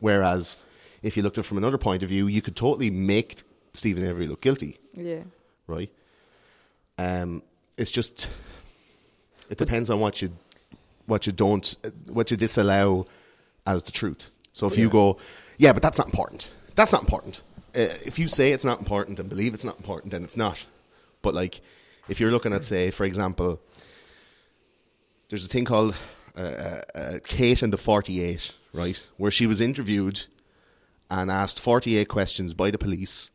Whereas if you looked at it from another point of view, you could totally make Steven Avery look guilty, Yeah. right? Um, it's just it depends on what you what you don't, what you disallow as the truth. So if you go, yeah, but that's not important. That's not important. Uh, if you say it's not important and believe it's not important, then it's not. But like, if you're looking at, say, for example, there's a thing called uh, uh, uh, Kate and the 48, right? Where she was interviewed and asked 48 questions by the police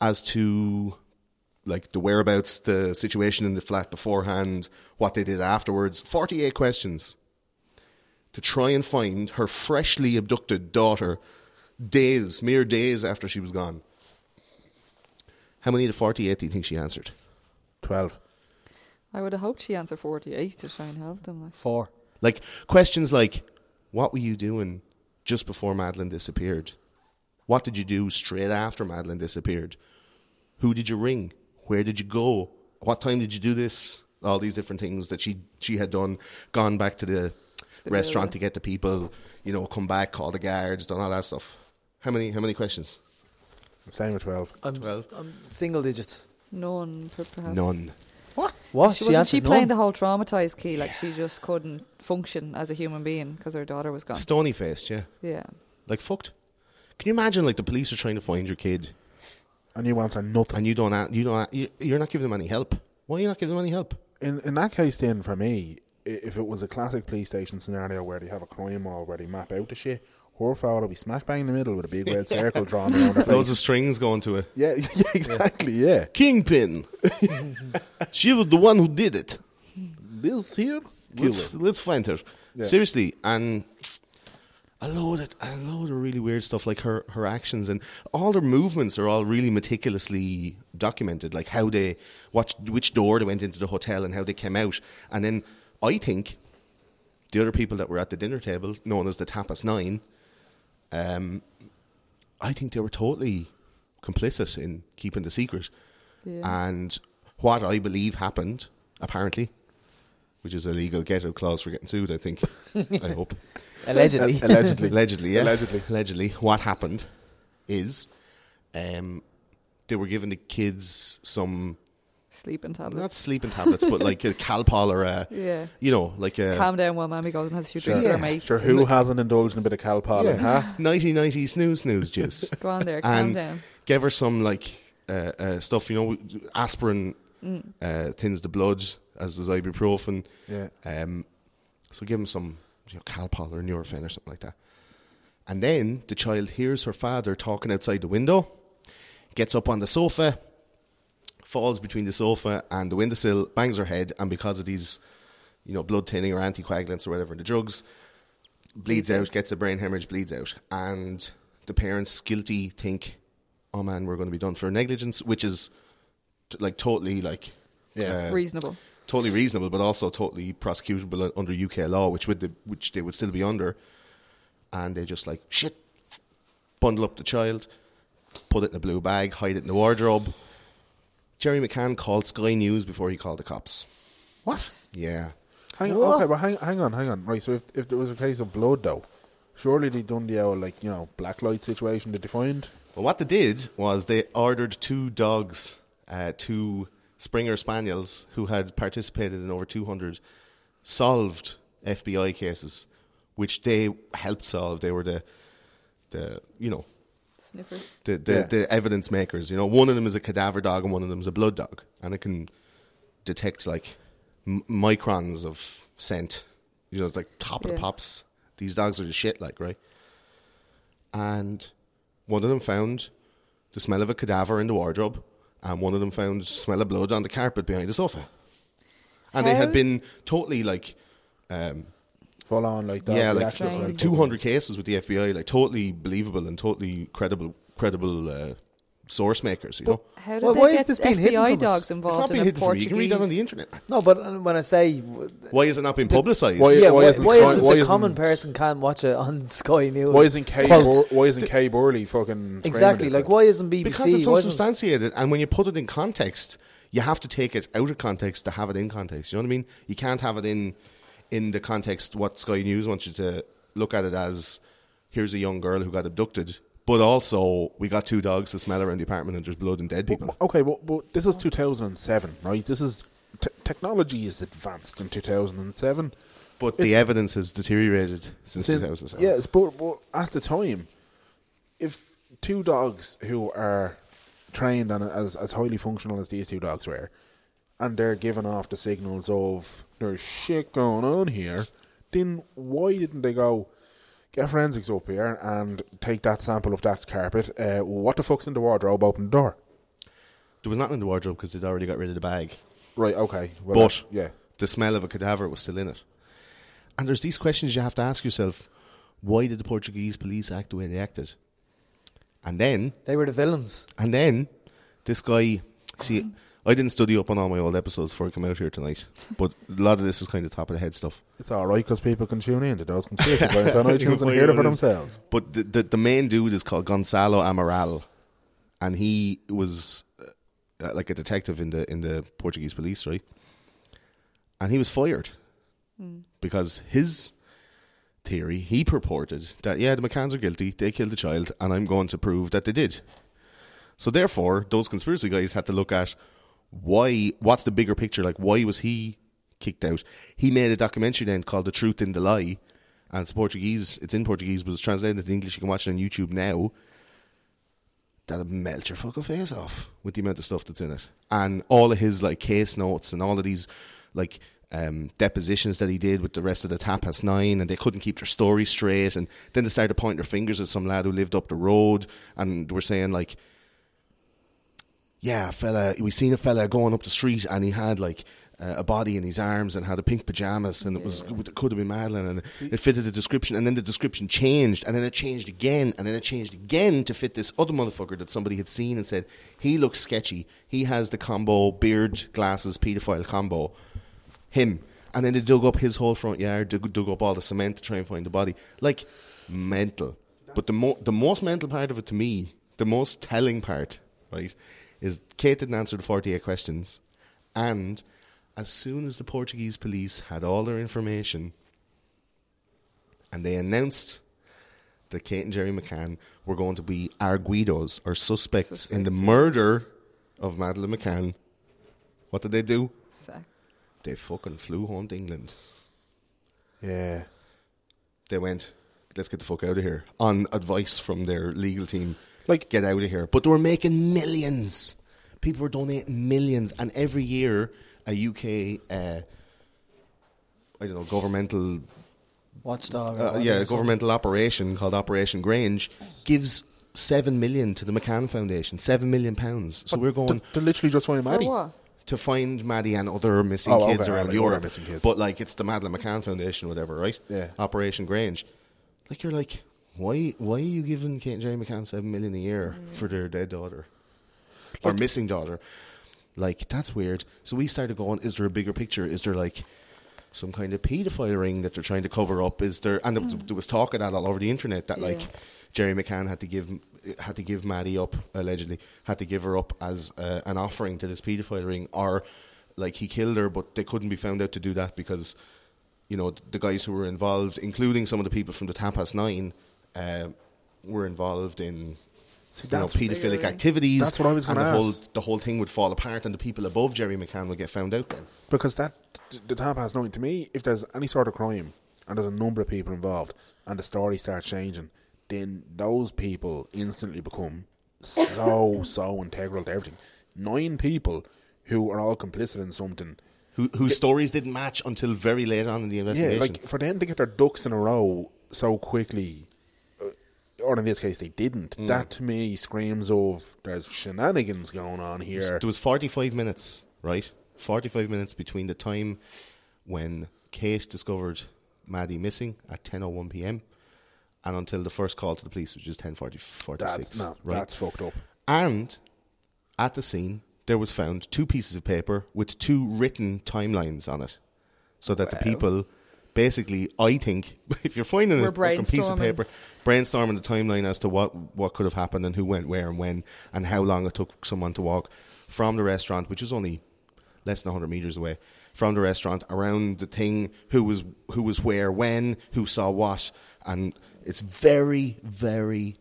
as to like the whereabouts, the situation in the flat beforehand, what they did afterwards. 48 questions to try and find her freshly abducted daughter days, mere days after she was gone. How many of the 48 do you think she answered? 12. I would have hoped she answered 48 to try and help them. Like. Four. Like questions like, "What were you doing just before Madeleine disappeared? What did you do straight after Madeleine disappeared? Who did you ring? Where did you go? What time did you do this?" All these different things that she she had done, gone back to the, The restaurant building. to get the people, you know, come back, call the guards, done all that stuff. How many how many questions? Same with 12. I'm, Twelve. I'm single digits. None, per- perhaps. None. What? She, She, wasn't answered she playing none? the whole traumatized key? Like she just couldn't function as a human being because her daughter was gone. Stony faced, yeah. Yeah. Like fucked. Can you imagine like the police are trying to find your kid And you answer nothing. and you don't a- you don't a- you- you're not giving them any help? Why are you not giving them any help? In in that case, then for me, i- if it was a classic police station scenario where they have a crime wall where they map out the shit, her father would be smack bang in the middle with a big red circle drawn around her Loads face. of strings going to it. yeah, yeah, exactly. Yeah, Kingpin. she was the one who did it. this here, kill Let's, let's find her. Yeah. Seriously, and a load of a load of really weird stuff like her her actions and all their movements are all really meticulously documented, like how they what which door they went into the hotel and how they came out. And then I think the other people that were at the dinner table, known as the Tapas Nine, um, I think they were totally complicit in keeping the secret. Yeah. And what I believe happened, apparently, which is a legal get out clause for getting sued, I think. I hope. Allegedly. allegedly, Allegedly, yeah. Allegedly. Allegedly. What happened is um, they were giving the kids some, Sleeping tablets. not tablets. sleeping tablets, but like a Calpol or a, Yeah. you know, like a Calm down while mommy goes and has a few Sure. drinks with Yeah. her mates. Sure, who hasn't indulged in a bit of Calpol? Huh? nighty nighty snooze snooze juice. Go on there, calm and down. Give her some like uh, uh, stuff, you know, aspirin Mm. uh, thins the blood, as does ibuprofen. Yeah. Um, so give him some you know, Calpol or Nurofen or something like that. And then the child hears her father talking outside the window, gets up on the sofa, falls between the sofa and the windowsill, bangs her head, and because of these, you know, blood thinning or anticoagulants or whatever, the drugs, bleeds out, gets a brain hemorrhage, bleeds out. And the parents, guilty, think, oh man, we're going to be done for negligence, which is t- like totally like. Yeah. uh, Reasonable. totally reasonable, but also totally prosecutable under UK law, which would the, which they would still be under. And they just like shit, bundle up the child, put it in a blue bag, hide it in the wardrobe. Gerry McCann called Sky News before he called the cops. What? Yeah, Hang on, okay, but hang, hang on, hang on. Right, so if, if there was a case of blood, though, surely they'd done the old, like, you know, black light situation that they find? Well, what they did was they ordered two dogs, uh, two Springer Spaniels, who had participated in over 200 solved FBI cases, which they helped solve. They were the, the you know, Sniffers. the the, Yeah. the evidence makers. You know, one of them is a cadaver dog and one of them is a blood dog, and it can detect like m- microns of scent. You know, it's like top of Yeah. the pops. These dogs are the shit, like right. And one of them found the smell of a cadaver in the wardrobe, and one of them found the smell of blood on the carpet behind the sofa. And they had been totally like. Um, Full on, like that. yeah, like, reaction, Strange. like, two hundred cases with the FBI, like totally believable and totally credible, credible uh, source makers. You know, How did Well, why is this being hidden FBI from us? dogs it's involved not in being a hidden from you. You can read that on the internet. No, but uh, when I say Why has it not been publicised? Why- yeah, why, isn't why is it why the isn't- common person can't watch it on Sky News? Why isn't Kay, Bur- why isn't Kay Burley fucking exactly this, like why isn't BBC? because it's why isn't- unsubstantiated, and when you put it in context, you have to take it out of context to have it in context. You know what I mean? You can't have it in in the context what Sky News wants you to look at it as. Here's a young girl who got abducted, but also we got two dogs to smell around the apartment, and there's blood and dead people. Okay, but, but this is 2007, right? This is t- technology is advanced in 2007. But the evidence has deteriorated since Sin- 2007. Yes, but, but at the time, if two dogs who are trained and as as highly functional as these two dogs were, and they're giving off the signals of there's shit going on here, then why didn't they go get forensics up here and take that sample of that carpet? Uh, what the fuck's in the wardrobe? Open the door. There was nothing in the wardrobe because they'd already got rid of the bag. Right. Okay. Well, But- that- yeah. The smell of a cadaver was still in it. And there's these questions you have to ask yourself. Why did the Portuguese police act the way they acted? And then They were the villains. And then this guy, see, I didn't study up on all my old episodes before I come out here tonight, but a lot of this is kind of top of the head stuff. It's all right because people can tune in to those conspiracy theories on iTunes and hear it for themselves. But the, the the main dude is called Gonzalo Amaral, and he was uh, like a detective in the in the Portuguese police, right? And he was fired because his theory, he purported that yeah, the McCanns are guilty, they killed the child, and I'm going to prove that they did. So therefore, those conspiracy guys had to look at why. What's the bigger picture? Like, why was he kicked out? He made a documentary then called "The Truth in the Lie," and it's Portuguese. It's in Portuguese, but it's translated into English. You can watch it on YouTube now. That'll melt your fucking face off with the amount of stuff that's in it, and all of his like case notes and all of these like um, depositions that he did with the rest of the Tapas Nine, and they couldn't keep their story straight, and then they started pointing their fingers at some lad who lived up the road, and were saying like yeah, fella, we seen a fella going up the street and he had like uh, a body in his arms and had a pink pajamas and it was it could have been Madeleine and it fitted the description and then the description changed and then it changed again and then it changed again to fit this other motherfucker that somebody had seen and said he looks sketchy. He has the combo beard glasses pedophile combo. Him. And then they dug up his whole front yard, dug, dug up all the cement to try and find the body. Like mental. But the mo- the most mental part of it to me, the most telling part, right, is Kate didn't answer the 48 questions. And as soon as the Portuguese police had all their information and they announced that Kate and Gerry McCann were going to be arguidos or suspects in the murder of Madeleine McCann, what did they do? Sack. They fucking flew home to England. Yeah. They went, let's get the fuck out of here. On advice from their legal team. Like- get out of here. But they were making millions. People were donating millions. And every year, a UK, uh, I don't know, governmental Watchdog. uh, yeah, a governmental operation called Operation Grange gives seven million to the McCann Foundation. Seven million pounds. So we're going They're, they're literally just finding Maddie. to find Maddie and other missing Oh, kids okay, around right, Europe. missing kids. But like it's the Madeleine McCann Foundation, whatever, right? Yeah. Operation Grange. Like you're like, why? Why are you giving Kate and Gerry McCann seven million a year for their dead daughter or missing daughter? Like that's weird. So we started going. Is there a bigger picture? Is there like some kind of paedophile ring that they're trying to cover up? Is there? And there was, there was talk of that all over the internet that like Gerry McCann had to give had to give Maddie up allegedly had to give her up as uh, an offering to this paedophile ring, or like he killed her, but they couldn't be found out to do that because you know the guys who were involved, including some of the people from the Tapas Nine, uh, were involved in. See, You know, Figuring. activities. That's what I was gonna the whole the whole thing would fall apart, and the people above Gerry McCann would get found out. Then because that the Tapas Nine to me. If there's any sort of crime and there's a number of people involved, and the story starts changing, then those people instantly become so so integral to everything. Nine people who are all complicit in something. who, whose stories didn't match until very late on in the investigation. Yeah, like for them to get their ducks in a row so quickly, or in this case they didn't. Mm. That to me screams of there's shenanigans going on here. There was 45 minutes, right? 45 minutes between the time when Kate discovered Maddie missing at 10.01 p.m. and until the first call to the police, which is 10:46. That's no, right? that's fucked up. And at the scene, there was found two pieces of paper with two written timelines on it. So that the people, basically, I think, if you're finding We're a piece of paper, brainstorming the timeline as to what, what could have happened and who went where and when and how long it took someone to walk from the restaurant, which is only less than 100 meters away, from the restaurant around the thing, who was who was where, when, who saw what, and it's very, very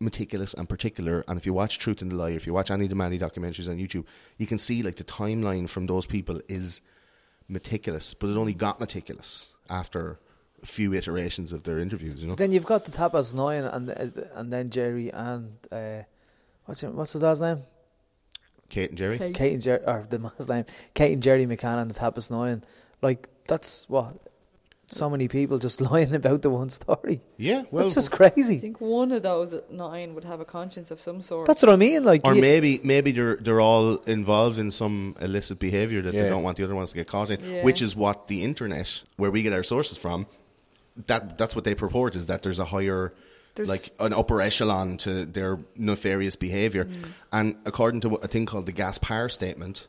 meticulous and particular. And if you watch Truth in the Lie, if you watch any of the many documentaries on YouTube, you can see like the timeline from those people is meticulous, but it only got meticulous after a few iterations of their interviews. You know, Then you've got the Tapas Nine and and then Gerry and uh, what's your, what's the dad's name? Kate and Gerry. Kate and Gerry or the man's name? Kate and Gerry McCann and the Tapas Nine. Like that's what so many people just lying about the one story. Yeah, well, That's just crazy. I think one of those at nine would have a conscience of some sort. That's what I mean. Like or you- maybe maybe they're they're all involved in some illicit behavior that they don't want the other ones to get caught in, Yeah. which is what the internet, where we get our sources from, that that's what they purport is that there's a higher. There's- like an upper echelon to their nefarious behavior, mm. and according to a thing called the Gaspar Statement,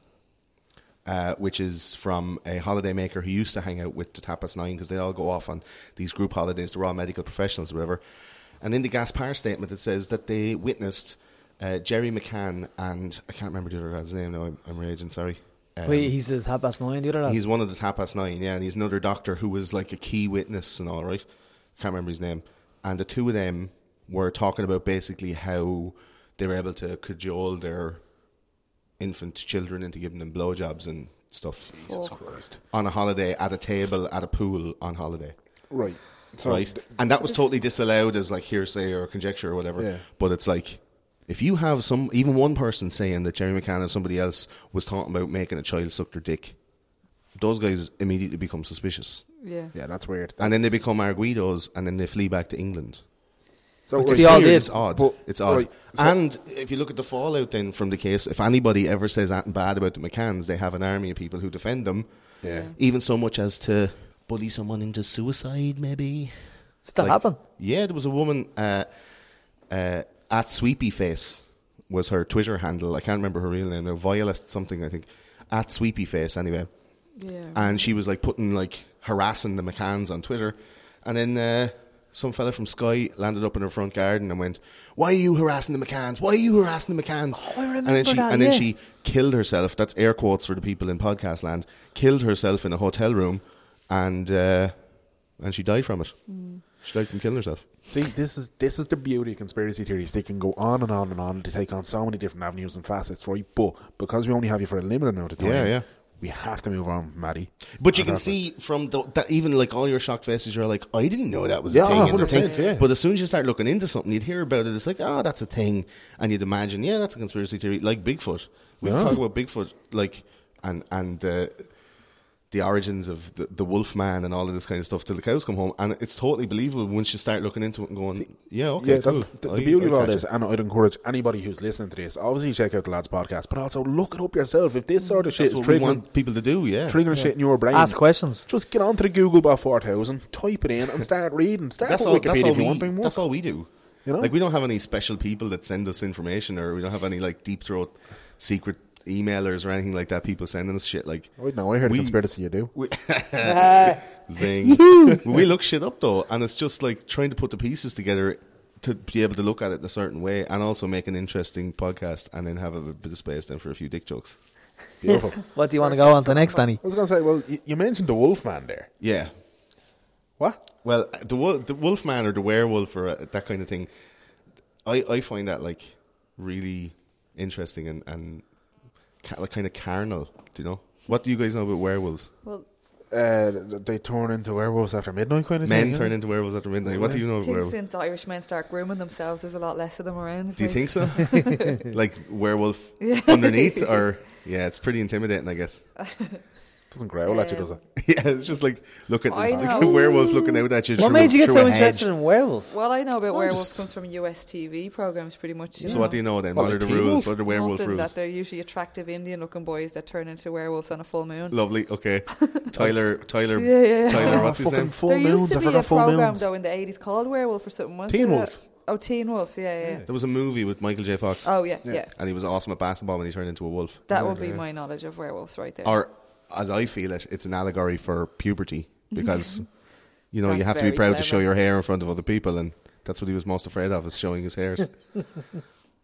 uh, which is from a holiday maker who used to hang out with the Tapas Nine because they all go off on these group holidays. They're all medical professionals or whatever. And in the Gaspar statement, it says that they witnessed uh, Gerry McCann and I can't remember the other guy's name No, I'm, I'm raging. Sorry. Um, Wait, he's the Tapas Nine. The other lad. he's one of the Tapas Nine, yeah, and he's another doctor who was like a key witness and all right. Can't remember his name. And the two of them were talking about basically how they were able to cajole their infant children into giving them blowjobs and stuff Fuck. on a holiday at a table at a pool on holiday. Right. So right? th- And that was totally disallowed as like hearsay or conjecture or whatever. Yeah. But it's like if you have some even one person saying that Gerry McCann and somebody else was talking about making a child suck their dick, those guys immediately become suspicious. Yeah. yeah, that's weird. and then they That's- become Arguidos and then they flee back to England. So Which right, they all Weird, did. It's odd. But- it's odd. right, so- and if you look at the fallout then from the case, if anybody ever says anything bad about the McCanns, they have an army of people who defend them, Yeah. even so much as to bully someone into suicide, maybe. Did that Like- happen? Yeah, there was a woman uh, uh, at Sweepy Face was her Twitter handle. I can't remember her real name now. Violet something, I think. At Sweepy Face, anyway. Yeah. And she was like putting like harassing the McCanns on Twitter, and then uh, some fella from Sky landed up in her front garden and went, "Why are you harassing the McCanns? Why are you harassing the McCanns?" Oh, I and then she that, and then she killed herself. That's air quotes for the people in podcast land. Killed herself in a hotel room, and uh, and she died from it. She died from killing herself. See, this is this is the beauty of conspiracy theories. They can go on and on and on to take on so many different avenues and facets, right? But because we only have you for a limited amount of time, Yeah, yeah. We have to move on, Maddie. But you can see from the, that even like all your shocked faces, you're like, I didn't know that was Yeah, a thing. and 100%, thing. yeah. But as soon as you start looking into something, you'd hear about it. It's like, oh, that's a thing, and you'd imagine, yeah, that's a conspiracy theory, like Bigfoot. We Yeah. talk about Bigfoot, like and and uh, the origins of the, the wolf man and all of this kind of stuff till the cows come home, and it's totally believable once you start looking into it and going, yeah, okay, yeah, cool. that's the, I- the beauty I of all this, it. and I'd encourage anybody who's listening to this, obviously check out the lads podcast, but also look it up yourself. If this sort of shit That's is what we triggering, want people to do. Yeah, triggering shit in your brain, Ask questions. just get onto the Google Bot 4000, type it in, and start reading. Start that's with all. Wikipedia That's all if you we. want. Bring That's all we do. You know? like we don't have any special people that send us information, or we don't have any like deep throat secret emailers or anything like that. People sending us shit like. Right now, I heard we- a conspiracy you do. We, zing. we look shit up though, and it's just like trying to put the pieces together to be able to look at it in a certain way, and also make an interesting podcast, and then have a bit of space then for a few dick jokes. Beautiful. What do you want to go on to next, Danny? I was going to say, well, you, you mentioned the Wolfman there. Yeah. What? Well, the wolf, the wolf man or the werewolf or uh, that kind of thing, I, I find that like really interesting and and ca- like kind of carnal. Do you know? What do you guys know about werewolves? well, Uh, they turn into werewolves after midnight, kind of Men thing. turn yeah? into werewolves after midnight. What do you know I about think werewolves? since Irish men start grooming themselves, there's a lot less of them around. Do you think so? like werewolf underneath, or yeah, it's pretty intimidating, I guess. Doesn't growl at you, does it? yeah, it's just like looking, I it's like a werewolf looking out at you. What made you get so a hedge. interested in werewolves? Well, I know about Oh, werewolves just- comes from US TV programs, pretty much. You So know. what do you know then? Well, what are the Teen rules? Wolf? What are the werewolf Nothing, rules? that they're usually attractive Indian-looking boys that turn into werewolves on a full moon. Lovely. Okay. Tyler. Tyler. Yeah, yeah, yeah. Tyler. Oh, What's his name? Full there moons. used to I be forgot a full program moons. though in the eighties called Werewolf or something. Was Teen there? Wolf. Oh, Teen Wolf. Yeah, yeah. There was a movie with Michael J. Fox. Oh, yeah, yeah. and he was awesome at basketball when he turned into a wolf. That would be my knowledge of werewolves right there. Or, as I feel it, it's an allegory for puberty because, you know, you have to be very proud to show your hair in front of other people, and that's what he was most afraid of, is showing his hairs.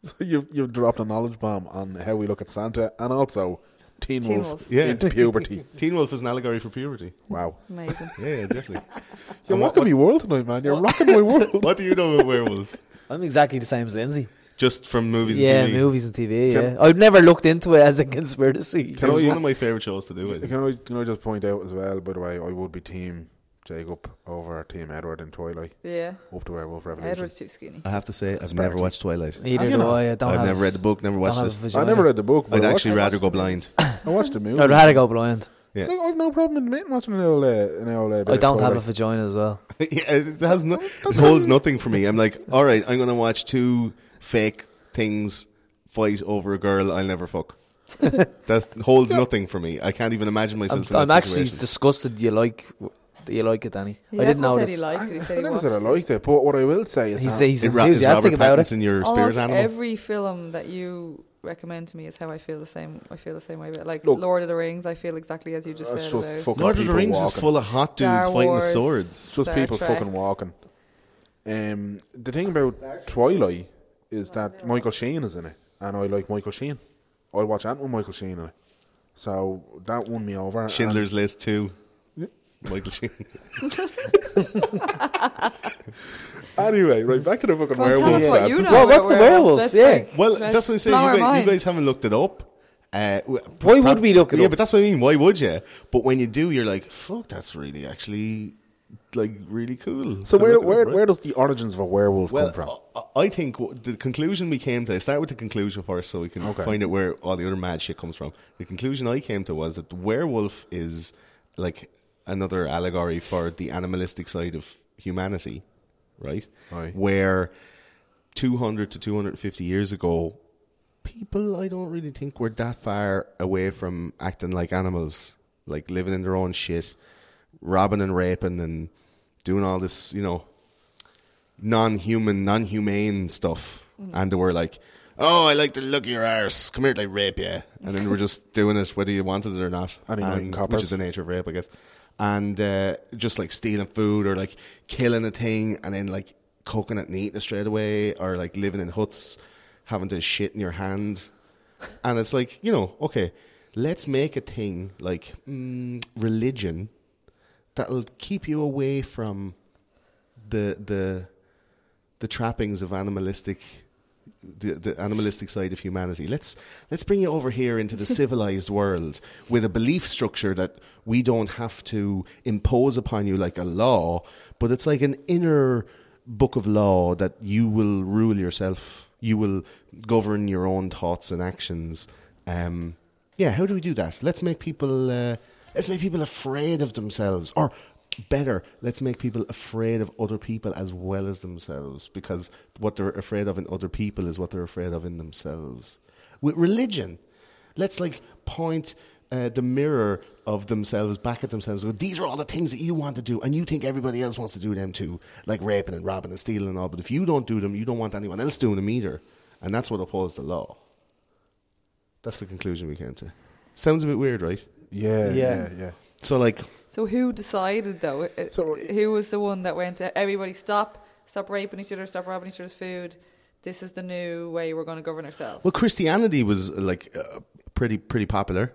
So you you've dropped a knowledge bomb on how we look at Santa and also Teen, Teen Wolf, Wolf. Yeah. into puberty. Teen Wolf is an allegory for puberty. Wow. Amazing. Yeah, yeah definitely. You're And what- rocking my world tonight, man. You're rocking my world. What do you know about werewolves? I'm exactly the same as Lindsay. Just from movies Yeah, and TV. movies and TV. Can- yeah, I've never looked into it as a conspiracy. Can I- one of my favourite shows to do it. Can I can I just point out as well? By the way, I would be team Jacob over Team Edward in Twilight, Yeah. up to Werewolf Revolution. Edward's too skinny. I have to say, I've Sparky. never watched Twilight. Neither you do not? I. I don't I've have, never read the book, never watched have it. I never read the book. But I'd actually watched, rather go blind. I watched the movie. I'd rather go blind. Yeah. Like, I've no problem admitting watching an old, uh, an old uh, bit I don't have a vagina as well. yeah, it has no, it holds nothing for me. I'm like, all right, I'm going to watch two fake things fight over a girl I'll never fuck. that holds nothing for me. I can't even imagine myself. I'm, in I'm actually situation. disgusted. You like you like it, Danny? He I didn't know this. he liked it. He said I he never said I it. liked it, but what I will say is He's that he's Is is enthusiastic about it. Pattinson your Almost spirit animal? every film that you recommend to me is how I feel the same. I feel the same way. About, like Look- Lord of the Rings, I feel exactly as you just said. just about Lord of the Rings walking. is full of hot dudes Star fighting with swords. It's just Star people Trek. fucking walking. Um, the thing about Twilight is that Michael Sheen is in it, and I like Michael Sheen. I'll watch that with Michael Sheen in it. So that won me over. Schindler's List too. Michael Sheen. Anyway, right back to the fucking Come on, tell us what you know. Well, what's the about werewolf? Let's Yeah. break- Well, let's that's what I'm saying. You guys, you guys haven't looked it up. Uh, Why would we look it yeah, up? but that's what I mean. Why would you? But when you do, you're like, "Fuck, that's really actually like really cool." So where where right? where does the origins of a werewolf Well, come from? I- I think the conclusion we came to. Start with the conclusion first, so we can Okay. find out where all the other mad shit comes from. The conclusion I came to was that the werewolf is like another allegory for the animalistic side of humanity, right? Aye. Where 200 to 250 years ago, people I don't really think were that far away from acting like animals, like living in their own shit, robbing and raping and doing all this, you know, non-human, non-humane stuff. And they were like, "Oh, I like the look of your arse. Come here, till I rape you." And then they were just doing it whether you wanted it or not, And he went and- which is the nature of rape, I guess. And uh, just like stealing food or like killing a thing and then like cooking it and eating it straight away, or like living in huts, having to shit in your hand. And it's like, you know, okay, let's make a thing like mm, religion that'll keep you away from the the the trappings of animalistic the, the animalistic side of humanity. Let's let's bring you over here into the civilized world with a belief structure that we don't have to impose upon you like a law, but it's like an inner book of law that you will rule yourself. You will govern your own thoughts and actions. Um, yeah, how do we do that? Let's make people uh, let's make people afraid of themselves, or better, let's make people afraid of other people as well as themselves, because what they're afraid of in other people is what they're afraid of in themselves. With religion, let's like point uh, the mirror of themselves back at themselves. These are all the things that you want to do, and you think everybody else wants to do them too, like raping and robbing and stealing and all. But if you don't do them, you don't want anyone else doing them either, and that's what upholds the law. That's the conclusion we came to. Sounds a bit weird, right? Yeah, yeah, Yeah. yeah. So, like, So who decided though? Uh, So- who was the one that went? Everybody stop! Stop raping each other! Stop robbing each other's food! This is the new way we're going to govern ourselves. Well, Christianity was uh, like uh, pretty pretty popular,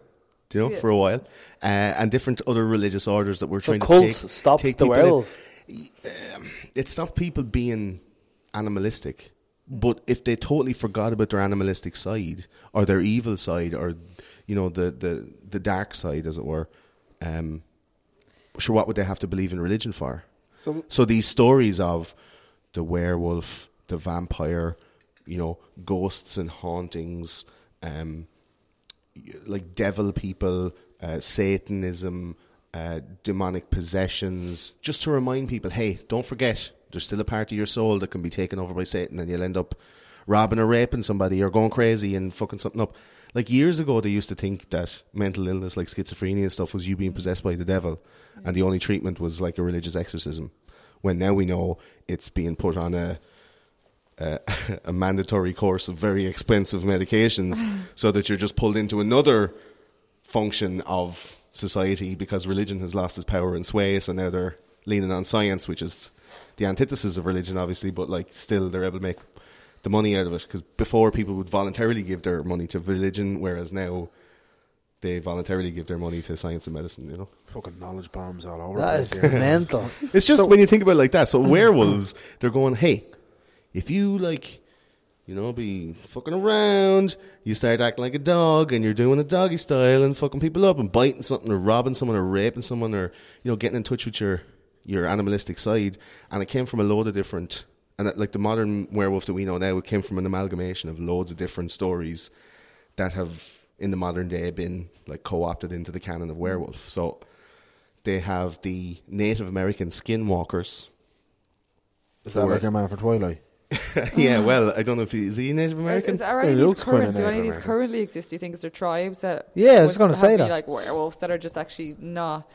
you know, Yeah. for a while, uh, and different other religious orders that were So trying cults to take, stopped take the people in. werewolf. It stopped people being animalistic, but if they totally forgot about their animalistic side or their evil side or you know the the the dark side, as it were, um, sure, what would they have to believe in religion for? So So these stories of the werewolf, the vampire, you know, ghosts and hauntings, um, like devil people, uh, Satanism, uh, demonic possessions, just to remind people, hey, don't forget, there's still a part of your soul that can be taken over by Satan, and you'll end up robbing or raping somebody or going crazy and fucking something up. Like years ago, they used to think that mental illness, like schizophrenia and stuff, was you being possessed by the devil, and the only treatment was like a religious exorcism. When now we know it's being put on a a, a mandatory course of very expensive medications, so that you're just pulled into another function of society because religion has lost its power and sway. So now they're leaning on science, which is the antithesis of religion, obviously, but like still they're able to make the money out of it. Because before people would voluntarily give their money to religion, whereas now they voluntarily give their money to science and medicine. You know, fucking knowledge bombs all over. That the place here. mental. it's just when you think about it like that. So werewolves, they're going, hey, if you like. You know, be fucking around. You start acting like a dog, and you're doing a doggy style and fucking people up and biting something, or robbing someone, or raping someone, or you know, getting in touch with your your animalistic side, and it came from a load of different. And it, like the modern werewolf that we know now, it came from an amalgamation of loads of different stories that have in the modern day been like co-opted into the canon of werewolf. So they have the Native American skinwalkers. Is that like your man for Twilight? yeah, well, I don't know if he is he Native American. is, are He any of these looks kinda current? Do any of these currently exist? Do you think is there tribes that? Yeah, I was gonna say that. like werewolves that are just actually not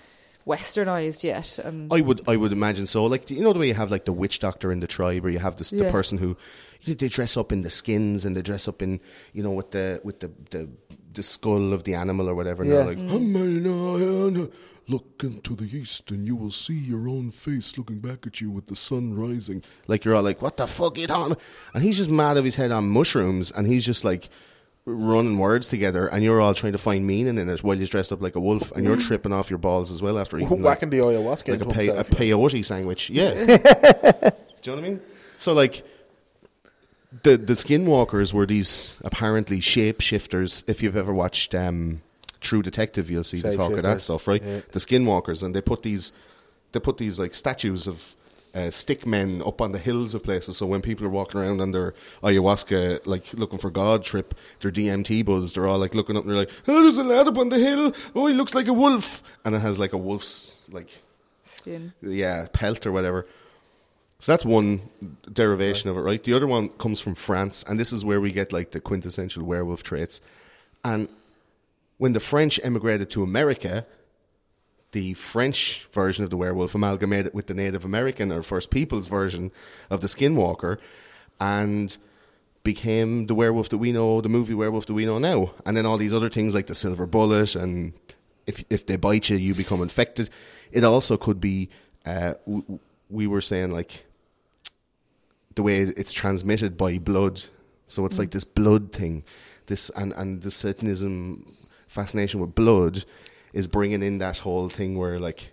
westernized yet. And I would I would imagine so. Like you know the way you have like the witch doctor in the tribe, or you have this, the person who they dress up in the skins and they dress up in you know with the with the the, the skull of the animal or whatever. And Yeah. they're like, mm. "Hamayana, look into the east and you will see your own face looking back at you with the sun rising. Like you're all like, what the fuck you talking? about?" And he's just mad of his head on mushrooms, and he's just like. Running words together, and you're all trying to find meaning in it while he's dressed up like a wolf, and you're tripping off your balls as well after eating like- Whacking the ayahuasca like a, pay, a himself, like. peyote sandwich. Yeah. Do you know what I mean? So like the the skinwalkers were these apparently shapeshifters. If you've ever watched um, True Detective, you'll see the talk of that stuff, right? yeah. The skinwalkers, and they put these they put these like statues of uh, stick men up on the hills of places. So when people are walking around on their ayahuasca, like looking for God trip, their DMT buzz, they're all like looking up and they're like, "Oh, there's a lad up on the hill. Oh, he looks like a wolf," and it has like a wolf's like skin. yeah, pelt or whatever. So that's one derivation of it, right? The other one comes from France, and this is where we get like the quintessential werewolf traits. And when the French emigrated to America, the French version of the werewolf amalgamated with the Native American or First Peoples version of the Skinwalker, and became the werewolf that we know, the movie werewolf that we know now. And then all these other things like the silver bullet, and if if they bite you, you become infected. It also could be. Uh, w- we were saying like the way it's transmitted by blood. So it's like this blood thing, this and and the Satanism fascination with blood is bringing in that whole thing where like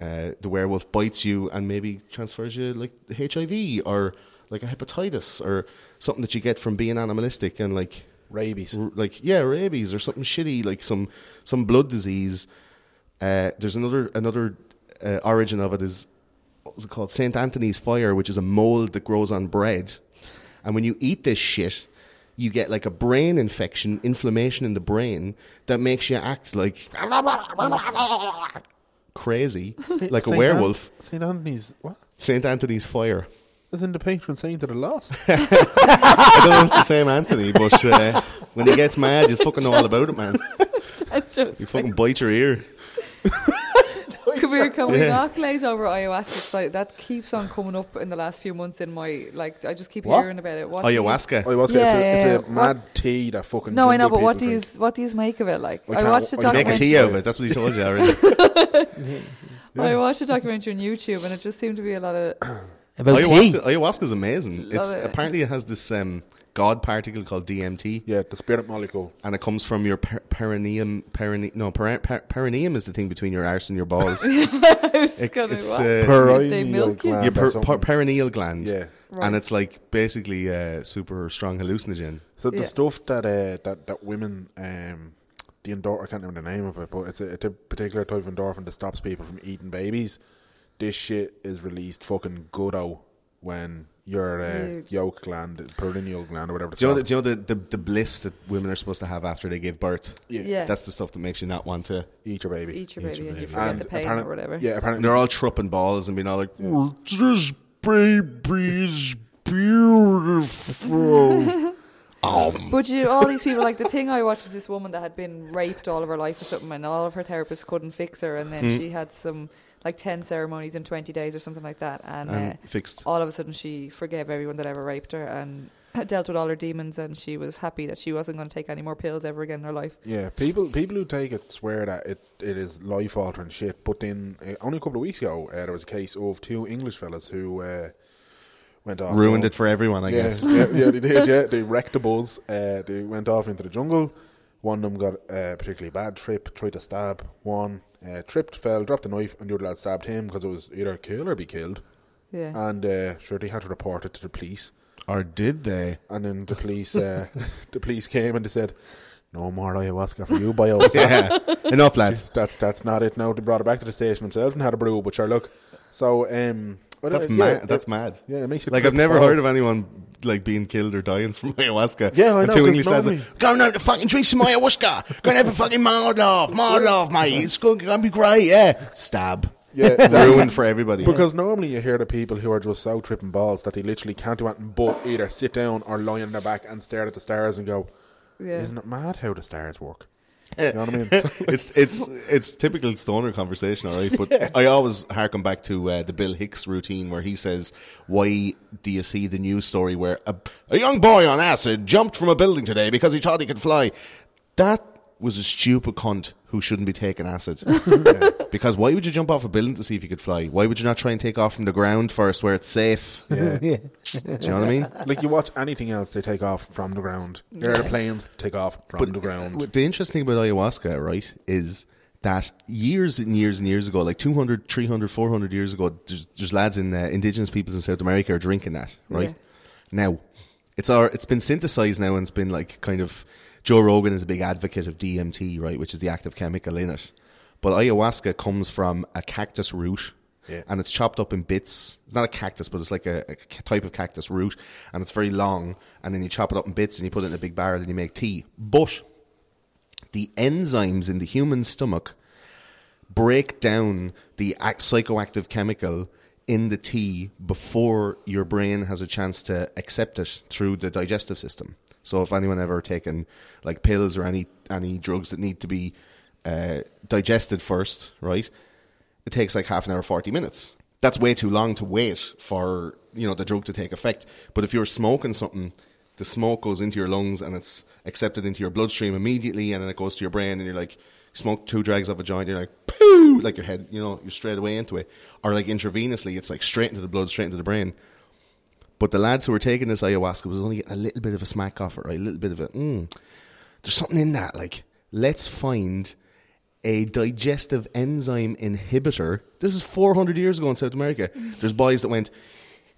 uh, the werewolf bites you and maybe transfers you like HIV or like a hepatitis or something that you get from being animalistic and like Rabies. r- like yeah rabies or something shitty like some some blood disease. Uh, there's another another uh, origin of it is what was it called Saint Anthony's fire, which is a mold that grows on bread, and when you eat this shit, you get like a brain infection, inflammation in the brain that makes you act like crazy, like a werewolf. An- Saint Anthony's what? Saint Anthony's fire. Isn't the patron saint of the lost? I don't know if it's the same Anthony, but uh, when he gets mad, you fucking know all about it, man. You fucking bite your ear. Come here, can we Yeah. not glaze over ayahuasca? like, that keeps on coming up in the last few months in my like. I just keep What? hearing about it. What do you- Ayahuasca. Ayahuasca. Yeah, it's a, it's a yeah. mad tea that fucking. No, I know, but what do you what do you make of it? Like, I I, can't- watched a I can't Make a tea of it. That's what he told you already. I watched a documentary on YouTube, and it just seemed to be a lot of About tea. ayahuasca, ayahuasca is amazing. It's it. apparently it has this um, god particle called DMT, Yeah, the spirit molecule. and it comes from your per- perineum. Perine- no, per- per- perineum is the thing between your arse and your balls. It- gonna, it's uh, Perineal they milk you? gland your per- per- perineal gland, Yeah. Right. and it's like basically a super strong hallucinogen. So the Yeah. stuff that uh, that that women um, the endor I can't remember the name of it, but it's a, it's a particular type of endorphin that stops people from eating babies. This shit is released fucking good out when your uh, Yeah. yolk gland, perineal gland, or whatever. Do you know, the, do you know the, the, the bliss that women are supposed to have after they give birth? yeah. Yeah, That's the stuff that makes you not want to. eat your baby. eat your Eat baby your and you forget And the pain or whatever. Yeah, apparently they're all trupping balls and being all like, Yeah. "This baby's beautiful." But you, all these people, like the thing I watched was this woman that had been raped all of her life or something, and all of her therapists couldn't fix her, and then Hmm. she had some like ten ceremonies in twenty days or something like that, and, and uh, fixed. all of a sudden she forgave everyone that ever raped her and dealt with all her demons, and she was happy that she wasn't going to take any more pills ever again in her life. Yeah, people people who take it swear that it, it is life altering shit. But then uh, only a couple of weeks ago, uh, there was a case of two English fellas who uh, went off Ruined it for everyone, I yeah, guess. yeah, yeah, they did. Yeah, they wrecked the bulls. Uh, they went off into the jungle. One of them got a particularly bad trip. Tried to stab one. Uh, tripped, fell, dropped the knife, and the other lad stabbed him because it was either kill or be killed. Yeah, And uh, sure, they had to report it to the police. Or did they? And then the police, uh, the police came and they said, "No more ayahuasca for you, bio." Yeah. Enough, lads. That's that's that's not it. Now they brought it back to the station themselves and had a brew. But sure, look, So um, I That's don't- mad. yeah, That's it- mad. Yeah, it makes you Like I've never balls. heard of anyone like being killed or dying from ayahuasca. Yeah, I And know, Two 'cause English lads normally- like, going out to fucking drink some ayahuasca. going to have a fucking mild off, mild off, mate. It's going to be great. Yeah, stab. Yeah, exactly. ruined for everybody. Because normally you hear the people who are just so tripping balls that they literally can't do anything but either sit down or lie on their back and stare at the stars and go, Yeah. "Isn't it mad how the stars work?" You know what I mean? it's it's it's typical stoner conversation, all right. But I always harken back to uh, the Bill Hicks routine where he says, "Why do you see the news story where a, a young boy on acid jumped from a building today because he thought he could fly?" That was a stupid cunt who shouldn't be taking acid. Because why would you jump off a building to see if you could fly? Why would you not try and take off from the ground first where it's safe? Yeah. yeah. Do you know what I mean? like you watch anything else, they take off from the ground. Airplanes take off from the ground. The interesting thing about ayahuasca, right, is that years and years and years ago, like 200, 300, 400 years ago, there's, there's lads in uh, indigenous peoples in South America are drinking that, right? Yeah. Now, it's our, it's been synthesized now and it's been like kind of, Joe Rogan is a big advocate of DMT, right, which is the active chemical in it. But ayahuasca comes from a cactus root. Yeah. And it's chopped up in bits. It's not a cactus, but it's like a type of cactus root, and it's very long. And then you chop it up in bits, and you put it in a big barrel, and you make tea. But the enzymes in the human stomach break down the psychoactive chemical in the tea before your brain has a chance to accept it through the digestive system. So if anyone ever taken like pills or any any drugs that need to be uh, digested first, right? It takes like half an hour, forty minutes. That's way too long to wait for you know the drug to take effect. But if you're smoking something, the smoke goes into your lungs and it's accepted into your bloodstream immediately, and then it goes to your brain, and you're like, smoke two drags of a joint, you're like, poo, like your head, you know, you're straight away into it. Or like intravenously, it's like straight into the blood, straight into the brain. But the lads who were taking this ayahuasca was only getting a little bit of a smack off it, right? A little bit of a, mm, there's something in that. Like, let's find a digestive enzyme inhibitor. This is 400 years ago in South America. There's boys that went,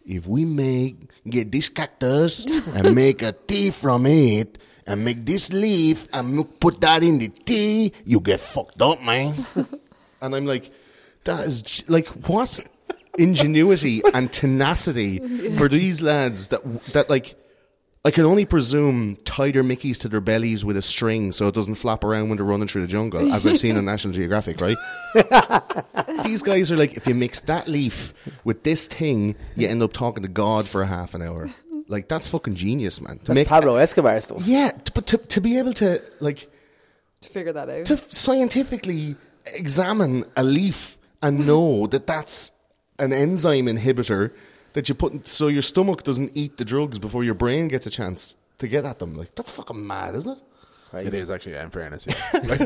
if we make get this cactus and make a tea from it and make this leaf and put that in the tea, you get fucked up, man. and I'm like, that is like what ingenuity and tenacity for these lads that that like. I can only presume tied their Mickeys to their bellies with a string so it doesn't flap around when they're running through the jungle, as I've seen on National Geographic, right? These guys are like, if you mix that leaf with this thing, you end up talking to God for a half an hour. Like that's fucking genius, man. To That's Pablo Escobar stuff. yeah, but to to be able to like To figure that out. to scientifically examine a leaf and know that that's an enzyme inhibitor that you put in, so your stomach doesn't eat the drugs before your brain gets a chance to get at them. Like that's fucking mad, isn't it? It is actually, yeah, in fairness. Yeah. like,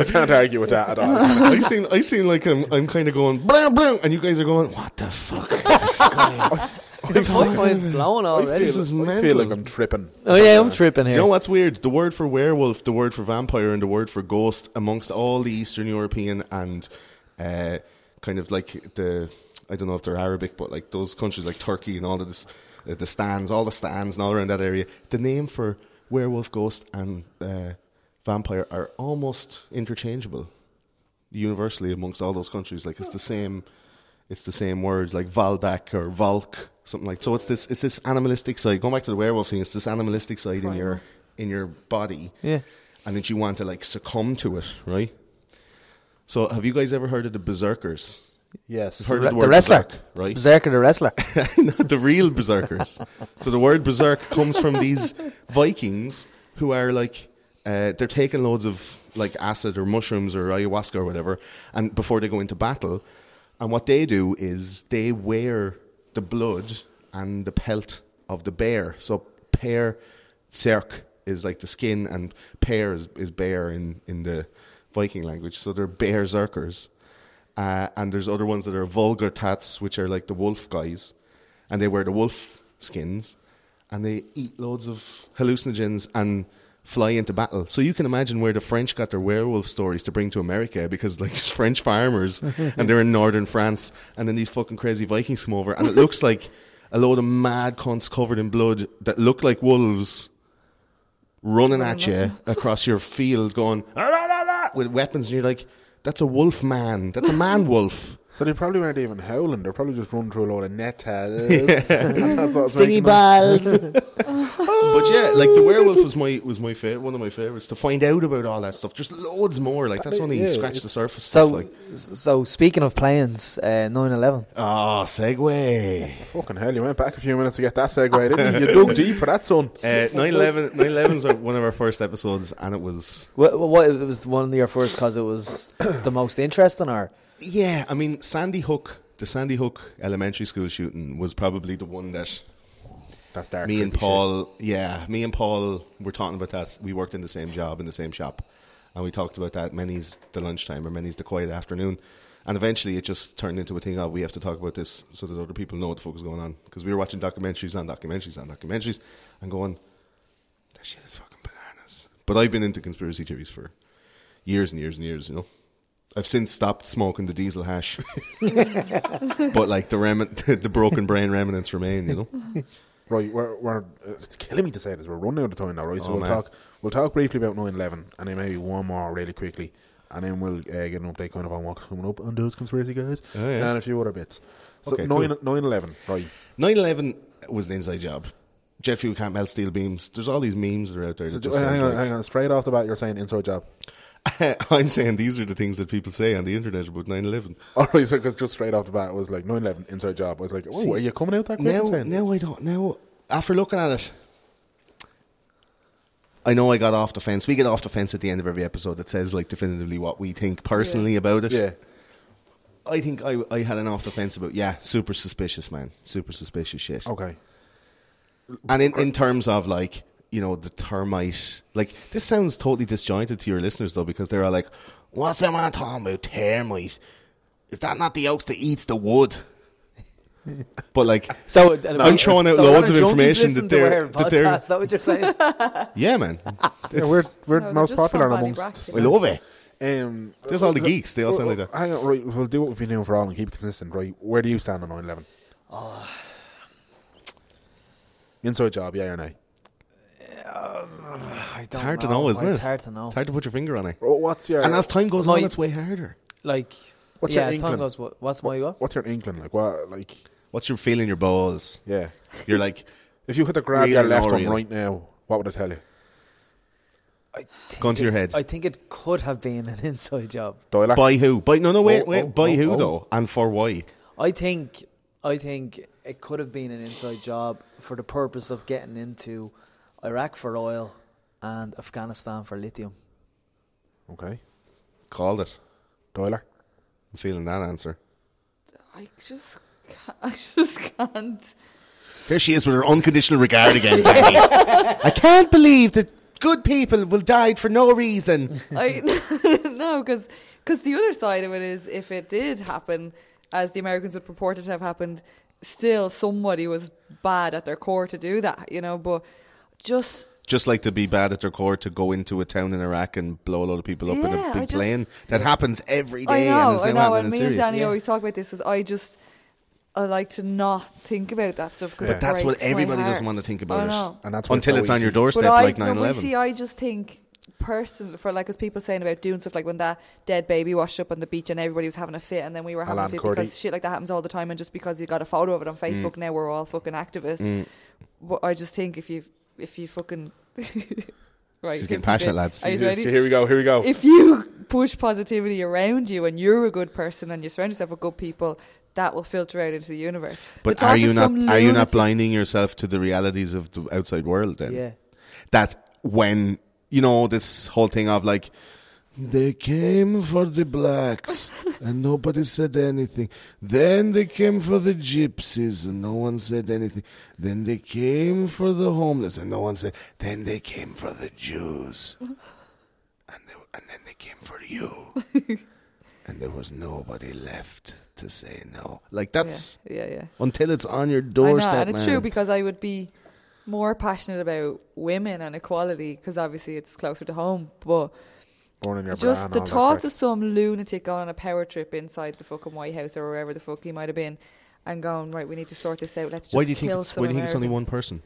I can't argue with that at all. I seem I seem like I'm I'm kind of going blah blah, and you guys are going what the fuck? Is this guy? It's my mind's blown already. This is I mental. feel like I'm tripping. Oh yeah, I'm tripping Do here. you know what's weird? The word for werewolf, the word for vampire, and the word for ghost amongst all the Eastern European and uh, kind of like the I don't know if they're Arabic, but like those countries like Turkey and all of this, uh, the stands, all the stands and all around that area. The name for werewolf, ghost, and uh, vampire are almost interchangeable, universally amongst all those countries. Like it's the same. It's the same word, like Valdak or Valk, something like. So it's this, it's this animalistic side. Going back to the werewolf thing, it's this animalistic side in your in your body, Yeah. and that you want to like succumb to it, right? So, have you guys ever heard of the berserkers? Yes. Re- the, the wrestler. berserk, right? Berserker the wrestler. Not the real berserkers. so the word berserk comes from these Vikings who are like uh, they're taking loads of like acid or mushrooms or ayahuasca or whatever, and before they go into battle, and what they do is they wear the blood and the pelt of the bear. So pear serk is like the skin, and pear is, is bear in in the Viking language. So they're bear berserkers. Uh, and there's other ones that are vulgar tats, which are like the wolf guys, and they wear the wolf skins, and they eat loads of hallucinogens and fly into battle. So you can imagine where the French got their werewolf stories to bring to America, because like French farmers, and they're in northern France, and then these fucking crazy Vikings come over, and it looks like a load of mad cunts covered in blood that look like wolves running at you across your field, going "Ah, la, la, la," with weapons, and you're like, "That's a wolf man. That's a man wolf." So they probably weren't even howling. They're probably just running through a load of nettles. That's what's Stingy balls. But yeah, like the werewolf was my was my favorite, one of my favorites. To find out about all that stuff, just loads more. Like that's only Yeah, scratched the surface. so, stuff, like so speaking of planes, uh, 9/11. oh, segue. Fucking hell, you went back a few minutes to get that segue, didn't you? You dug deep for that, son. Uh, 9/11 9/11's are one of our first episodes, and it was What, what it was one of your first because it was the most interesting, or yeah. I mean, Sandy Hook, the Sandy Hook Elementary School shooting was probably the one that That's dark. me and Paul, yeah, me and Paul were talking about that. We worked in the same job in the same shop, and we talked about that. Many's the lunchtime, or many's the quiet afternoon, and eventually it just turned into a thing of we have to talk about this so that other people know what the fuck is going on. Because we were watching documentaries on documentaries on documentaries, and going, that shit is fucking bananas. But I've been into conspiracy theories for years and years and years. You know, I've since stopped smoking the diesel hash, but like the rem- the broken brain remnants remain. You know. Right, we're, we're it's killing me to say this. We're running out of time now, right? So Oh, we'll man. talk. We'll talk briefly about 9/11, and then maybe one more really quickly, and then we'll uh, get an update kind of on what's coming up on those conspiracy guys Oh, yeah. and a few other bits. So Okay, 9 cool. 9/11, right? 9-11 was an inside job. Jet fuel can't melt steel beams. There's all these memes that are out there. So that just hang on, like- hang on. Straight off the bat, you're saying inside job. I'm saying these are the things that people say on the internet about 9-11. All right, so because just straight off the bat, it was like 9/11 inside job. I was like, oh, See, are you coming out that quick? Now, and now I don't. Now, after looking at it, I know I got off the fence. We get off the fence at the end of every episode that says like definitively what we think personally about it. yeah. I think I, I had an off the fence about yeah, super suspicious man, super suspicious shit. Okay. And in, in terms of like, you know, the termite, like, this sounds totally disjointed to your listeners though, because they're all like, What's that man talking about? Termite. Is that not the oaks that eats the wood? but like, so I'm throwing out so loads of information that they're- that they're- podcast, Is that what you're saying? yeah, man. Yeah, we're we're No, most popular amongst. Ballybrack, I you know. love it. Um, There's all the geeks, they all sound like that. Hang on, right? We'll do what we've been doing for all and keep it consistent, right? Where do you stand on 9/11? Inside job, yeah or Um, nay? it's hard to know, isn't it? It's hard to know. It's hard to put your finger on it. Oh, what's your And as time goes My- on, it's way harder. Like, What's yeah, your as time goes, what, what's my what? what's your inkling like? What like? What's your feeling in your balls? Yeah, You're like, if you had to grab your left not one right now, what would I tell you? I think Gun to your it- head. I think it could have been an inside job. Dialect. by who? By no, no, wait, Oh, wait. oh, by oh, who oh. though, and for why? I think, I think it could have been an inside job for the purpose of getting into Iraq for oil and Afghanistan for lithium. Okay, Called it. Doiler. I'm feeling that answer. I just, can't, I just can't. There she is with her unconditional regard again, Danny. I can't believe that good people will die for no reason. I no, because the other side of it is, if it did happen, as the Americans would purport it to have happened, still somebody was bad at their core to do that, you know. But just Just like to be bad at their core to go into a town in Iraq and blow a lot of people up in a big just- plane. That happens every day. I know, and it's I now know, and in me Syria. and Danny Yeah. always talk about this. Is I just I like to not think about that stuff because But That's what everybody doesn't want to think I about know. And that's why until so it's on your doorstep, But I, like but 9 we 11. see, I just think personally, for like, as people saying about doing stuff like when that dead baby washed up on the beach and everybody was having a fit, and then we were having Alan a fit Kurdi. because shit like that happens all the time, and just because you got a photo of it on Facebook, now we're all fucking activists. Mm. But I just think if you if you fucking right, She's getting passionate, lads. Are you So ready? here we go. Here we go. if you push positivity around you and you're a good person and you surround yourself with good people, that will filter out into the universe. But talk are you not some are you not blinding yourself to the realities of the outside world then? Yeah. That when you know this whole thing of like they came for the blacks and nobody said anything. Then they came for the gypsies and no one said anything. Then they came for the homeless and no one said. Then they came for the Jews. And, they, and then they came for you. and there was nobody left to say no. Like that's yeah, yeah, yeah. until it's on your I know, and it's true because I would be more passionate about women and equality because obviously it's closer to home. But Born in your bra just the thought of some lunatic going on a power trip inside the fucking White House or wherever the fuck he might have been, and going right, we need to sort this out. Let's just why do you think kill it's, some why do you think it's only Americans." one person?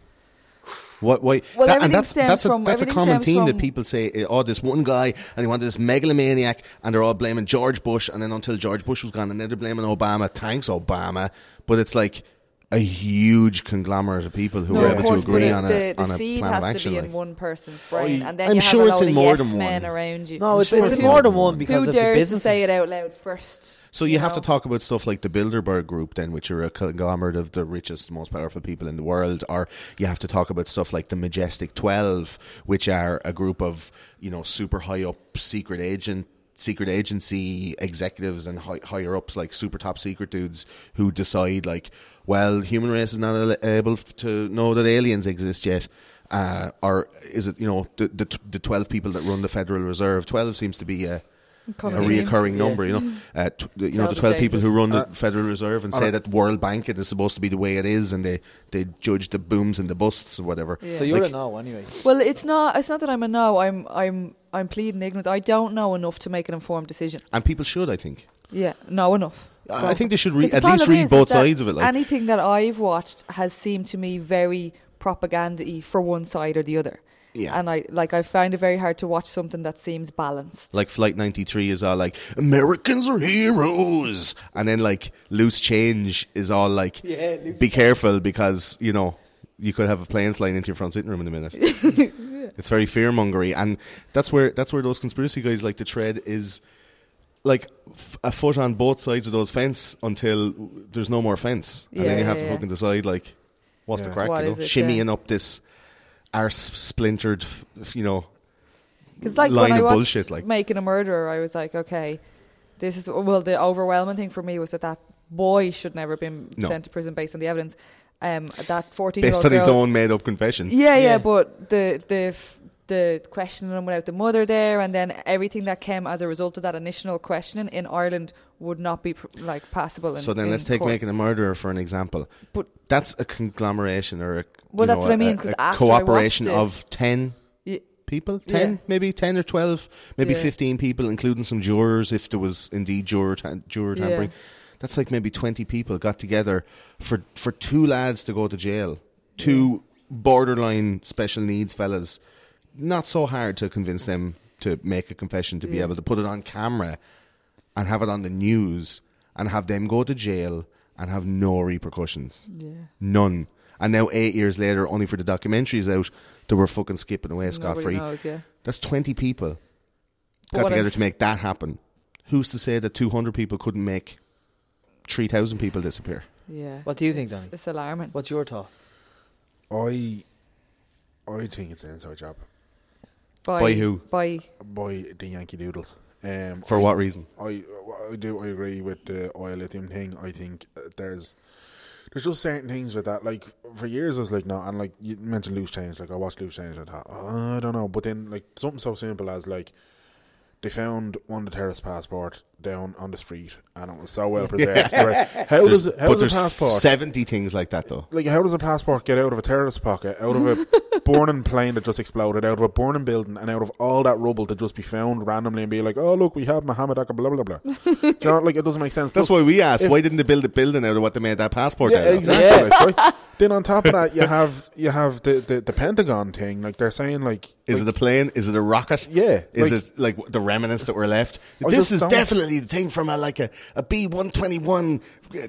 What? Why? Well, that, and everything that's stems that's a from- that's a everything common stems theme that from- people say. eh, Oh, this one guy, and he wanted this megalomaniac, and they're all blaming George Bush, and then until George Bush was gone, and then they're blaming Obama. Thanks, Obama. But it's like a huge conglomerate of people who No, are able course, to agree on a the on a seed plan has of action. to be like. in one person's oh, brain, and then I'm you sure have a it's in of more yes than men one. around you. No, it's, sure it's it's more than one. one because Who of dares to businesses. say it out loud first? So you have to talk about stuff like the Bilderberg Group, then, which are a conglomerate of the richest, most powerful people in the world, or you have to talk about stuff like the Majestic Twelve, which are a group of you know super high up secret agent. Secret agency executives and high, higher ups, like super top secret dudes, who decide like, well, human race is not able to know that aliens exist yet, uh, or is it you know the, the the twelve people that run the Federal Reserve? Twelve seems to be a a Common theme. reoccurring number, you know. Uh, t- the- you know, the 12 is 12 people who run the Uh, Federal Reserve and say a- that World Bank it is supposed to be the way it is and they, they judge the booms and the busts or whatever. Yeah. So you're Like- a no anyway. Well, it's not. It's not that I'm a no. I'm. I'm. I'm pleading ignorance. I don't know enough to make an informed decision. And people should, I think. Yeah, know enough. I I think they should re- at least read both sides of it. Like, anything that I've watched has seemed to me very propaganda for one side or the other. Yeah. And I like I find it very hard to watch something that seems balanced. like Flight 93 is all like, Americans are heroes. And then like Loose Change is all like, Yeah, be careful because, you know, you could have a plane flying into your front sitting room in a minute. It's very fear mongery, and that's where that's where those conspiracy guys like to tread is like f- a foot on both sides of those fence until there's no more fence, and then you have yeah, to yeah. fucking decide like what's the crack, What you know, shimmying yeah. up this arse splintered, you know, Because like line when I of watched bullshit, like- Making a Murderer, I was like, okay, this is well. The overwhelming thing for me was that that boy should never have been No. sent to prison based on the evidence. Um, that fourteen year based old on his girl, own made up confession. Yeah, yeah, Yeah. but the the f- the questioning without the mother there, and then everything that came as a result of that initial questioning in Ireland would not be pr- like passable. In, So then in let's take court. making a murderer for an example. But- that's a conglomeration or a Well, that's know, what I mean, a- 'cause a after I watched cooperation it- of ten Y- people, ten Yeah. maybe ten or twelve, maybe Yeah. fifteen people, including some jurors if there was indeed juror juror tampering. That's like maybe twenty people got together for for two lads to go to jail, two borderline special needs fellas. Not so hard to convince them to make a confession to be able to put it on camera and have it on the news and have them go to jail and have no repercussions. yeah, None. And now eight years later, only for the documentaries out, they were fucking skipping away scot free. Yeah, That's twenty people But got together I'm to make that happen. Who's to say that two hundred people couldn't make three thousand people disappear? yeah. What do you think, It's- Danny? It's alarming. What's your thought? I, I think it's an inside job By, By who? By by the Yankee Doodles. Um, For I- what reason? I I do I agree with the oil lithium thing. I think uh, there's there's just certain things with that. Like for years, I was like, no, and like you mentioned loose change. Like I watched loose change. and I thought, oh, I don't know. But then like something so simple as like they found one of the terrorist passport down on the street, and it was so well preserved. Right? How There's- does how but does a passport? seventy things like that though. like how does a passport get out of a terrorist pocket, out of a burning plane that just exploded, out of a burning building, and out of all that rubble to just be found randomly and be like, oh look, we have Muhammad Aka blah blah blah. You know, like it doesn't make sense. That's Plus- why we asked. if- why didn't they build a building out of what they made that passport yeah, out of? exactly. right? Then on top of that, you have you have the, the, the Pentagon thing. Like they're saying, like Is like, it a plane? Is it a rocket? Yeah, Is like- it like the remnants that were left? I this is don't- definitely the thing from a like a, a B one twenty one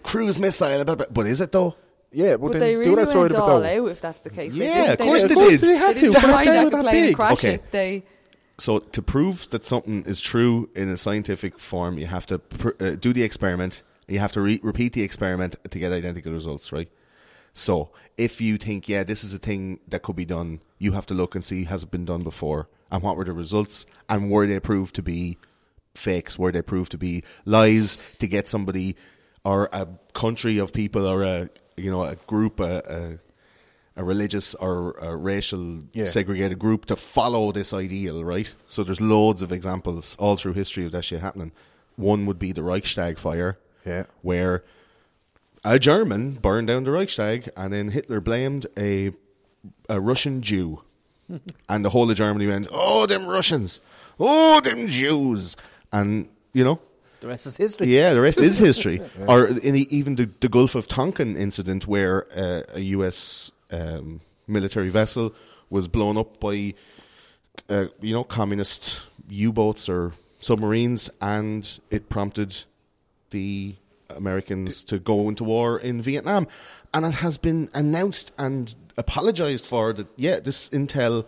cruise missile. blah, blah, blah. But is it though? yeah, but, but then they really other went side of it all out if that's the case. Yeah, didn't- of course they they didn't- did. They had They to. didn't First hijack that big. crash Okay. it. They So to prove that something is true in a scientific form, you have to pr- uh, do the experiment. You have to re- repeat the experiment to get identical results, right? So if you think, yeah, this is a thing that could be done, you have to look and see has it been done before, and what were the results, and were they proved to be fakes? Were they proved to be lies to get somebody or a country of people or a you know a group a, a a religious or a racial Yeah. segregated group to follow this ideal, right? So there's loads of examples all through history of that shit happening. One would be the Reichstag fire, Yeah, where a German burned down the Reichstag, and then Hitler blamed a a Russian Jew, and the whole of Germany went, "Oh, them Russians! Oh, them Jews!" And you know, The rest is history. yeah, the rest is history. Or in the, even the, the Gulf of Tonkin incident, where uh, a U.S. Um, military vessel was blown up by, uh, you know, communist U-boats or submarines, and it prompted the Americans to go into war in Vietnam. And it has been announced and apologized for that, yeah, this intel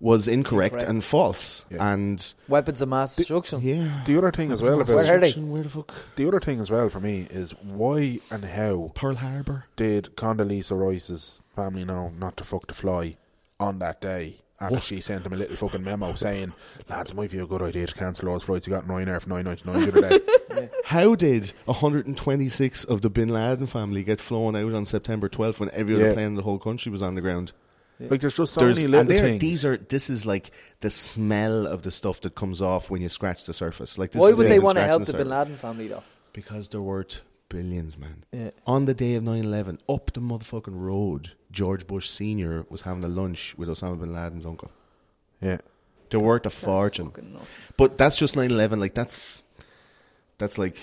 was incorrect, Incorrect. and false. Yeah. And Weapons of mass destruction. yeah. The other thing as well Where about they? Where the fuck? the other thing as well for me is why and how Pearl Harbor. did Condoleezza Rice's family know not to fuck the fly on that day after she sent him a little fucking memo saying, lads, it might be a good idea to cancel those flights. You got Ryanair for nine ninety nine the other day. How did 126 of the Bin Laden family get flown out on September 12th when every other Yeah. plane in the whole country was on the ground? Like there's just so There's- many little and things. These are this is like the smell of the stuff that comes off when you scratch the surface. Like this Why is would they want to help the surface. Bin Laden family though? Because they're worth billions, man. Yeah. On the day of 9/11, up the motherfucking road, George Bush Senior was having a lunch with Osama bin Laden's uncle. yeah. They're worth a That's fortune. But that's just 9/11. Like that's that's like